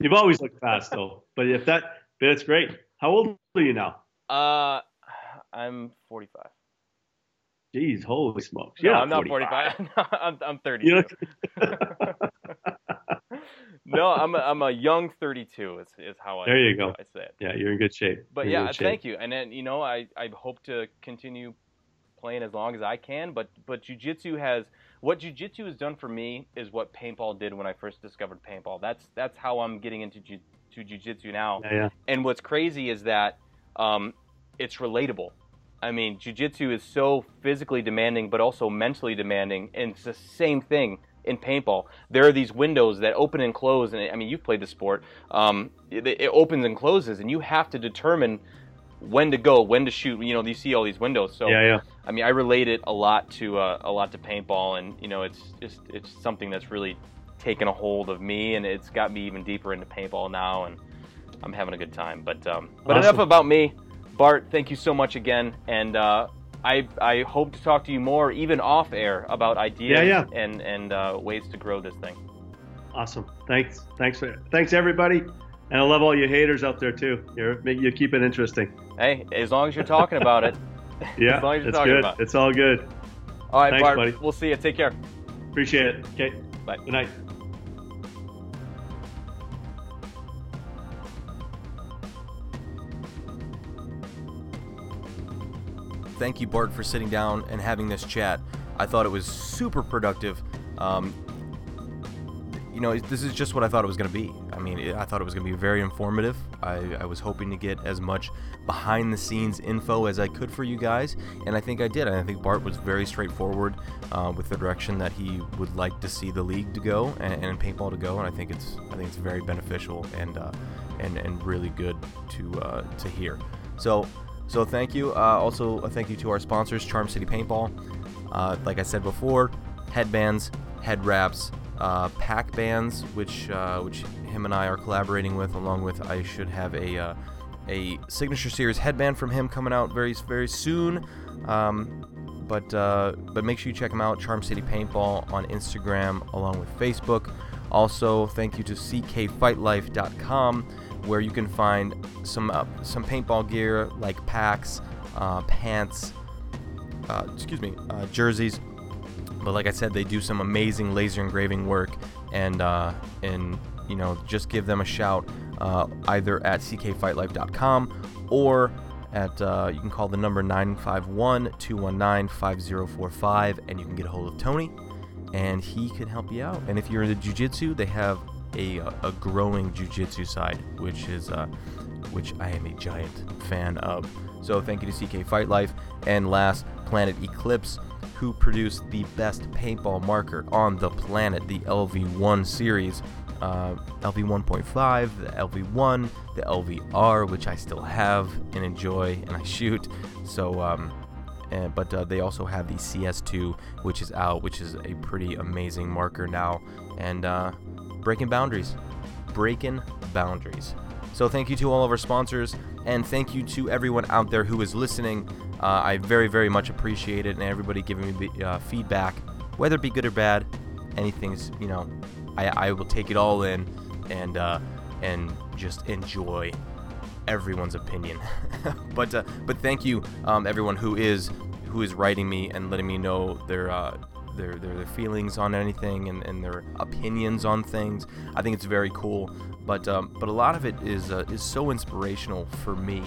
You've always looked fast though. But if that, but it's great. How old are you now? Uh, I'm 45. Jeez, holy smokes! No, I'm not 45. 45. I'm, I'm 30. Look- no, I'm a, I'm a young 32 is, is how I there you go. I say it. Yeah, you're in good shape. But you're yeah, thank you. And then you know, I, I hope to continue playing as long as I can. But but jujitsu has what jujitsu has done for me is what paintball did when I first discovered paintball. That's that's how I'm getting into ju- to jujitsu now. Yeah, yeah. And what's crazy is that um, it's relatable. I mean, jujitsu is so physically demanding, but also mentally demanding, and it's the same thing in paintball. There are these windows that open and close, and I mean, you've played the sport. Um, it, it, opens and closes, and you have to determine when to go, when to shoot. You know, you see all these windows. So, yeah, yeah. I mean, I relate it a lot to uh, a lot to paintball, and you know, it's just it's something that's really taken a hold of me, and it's got me even deeper into paintball now, and I'm having a good time. But um, but awesome. enough about me. Bart, thank you so much again, and uh, I, I hope to talk to you more, even off air, about ideas yeah, yeah. and and uh, ways to grow this thing. Awesome. Thanks. Thanks. For, thanks everybody. And I love all you haters out there too. You're, you keep it interesting. Hey, as long as you're talking about it. yeah, as long as you're talking good. about it. It's all good. All right, Thanks, Bart. Buddy. We'll see you. Take care. Appreciate it. Okay. Bye. Good night. Thank you, Bart, for sitting down and having this chat. I thought it was super productive. Um, you know, this is just what I thought it was going to be. I mean, I thought it was going to be very informative. I, I, was hoping to get as much behind the scenes info as I could for you guys, and I think I did. I think Bart was very straightforward uh, with the direction that he would like to see the league to go and, and paintball to go, and I think it's I think it's very beneficial and uh, and and really good to uh, to hear. So so thank you. Uh, also, a thank you to our sponsors, Charm City Paintball. Uh, like I said before, headbands, head wraps, uh, pack bands, which uh, which him and I are collaborating with. Along with, I should have a uh, a signature series headband from him coming out very very soon. Um, but uh, but make sure you check them out. Charm City Paintball on Instagram along with Facebook. Also, thank you to ckfightlife.com where you can find some uh, some paintball gear like packs, uh, pants, uh, excuse me, uh, jerseys. But like I said, they do some amazing laser engraving work, and uh, and you know just give them a shout uh, either at ckfightlife.com or at uh, you can call the number 951-219-5045 and you can get a hold of Tony and he can help you out. And if you're into jiu-jitsu, they have a, a growing jiu-jitsu side, which is uh, which I am a giant fan of. So thank you to CK Fight Life and last Planet Eclipse who produced the best paintball marker on the planet, the LV1 series. Uh, LV 1.5, the LV 1, the LVR, which I still have and enjoy and I shoot. So, um, and, but uh, they also have the CS2, which is out, which is a pretty amazing marker now. And uh, breaking boundaries, breaking boundaries. So thank you to all of our sponsors, and thank you to everyone out there who is listening. Uh, I very, very much appreciate it, and everybody giving me uh, feedback, whether it be good or bad. Anything's, you know, I, I will take it all in, and uh, and just enjoy everyone's opinion. but uh, but thank you, um, everyone who is who is writing me and letting me know their uh, their, their, their feelings on anything and, and their opinions on things. I think it's very cool. But um, but a lot of it is uh, is so inspirational for me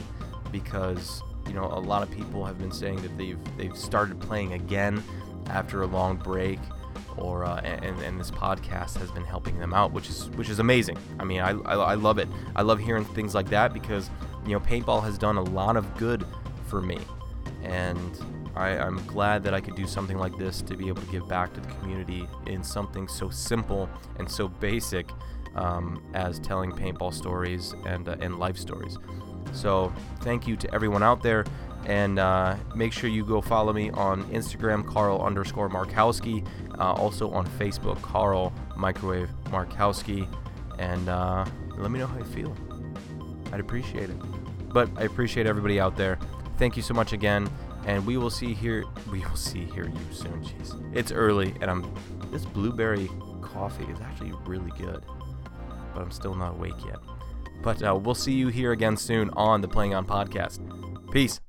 because you know a lot of people have been saying that they've they've started playing again after a long break or uh, and, and this podcast has been helping them out which is which is amazing i mean I, I, I love it i love hearing things like that because you know paintball has done a lot of good for me and I, i'm glad that i could do something like this to be able to give back to the community in something so simple and so basic um, as telling paintball stories and, uh, and life stories so thank you to everyone out there and uh, make sure you go follow me on Instagram, Carl underscore Markowski. Uh, also on Facebook, Carl Microwave Markowski. And uh, let me know how you feel. I'd appreciate it. But I appreciate everybody out there. Thank you so much again. And we will see here. We will see here you soon. Jeez, it's early, and I'm. This blueberry coffee is actually really good, but I'm still not awake yet. But uh, we'll see you here again soon on the Playing On podcast. Peace.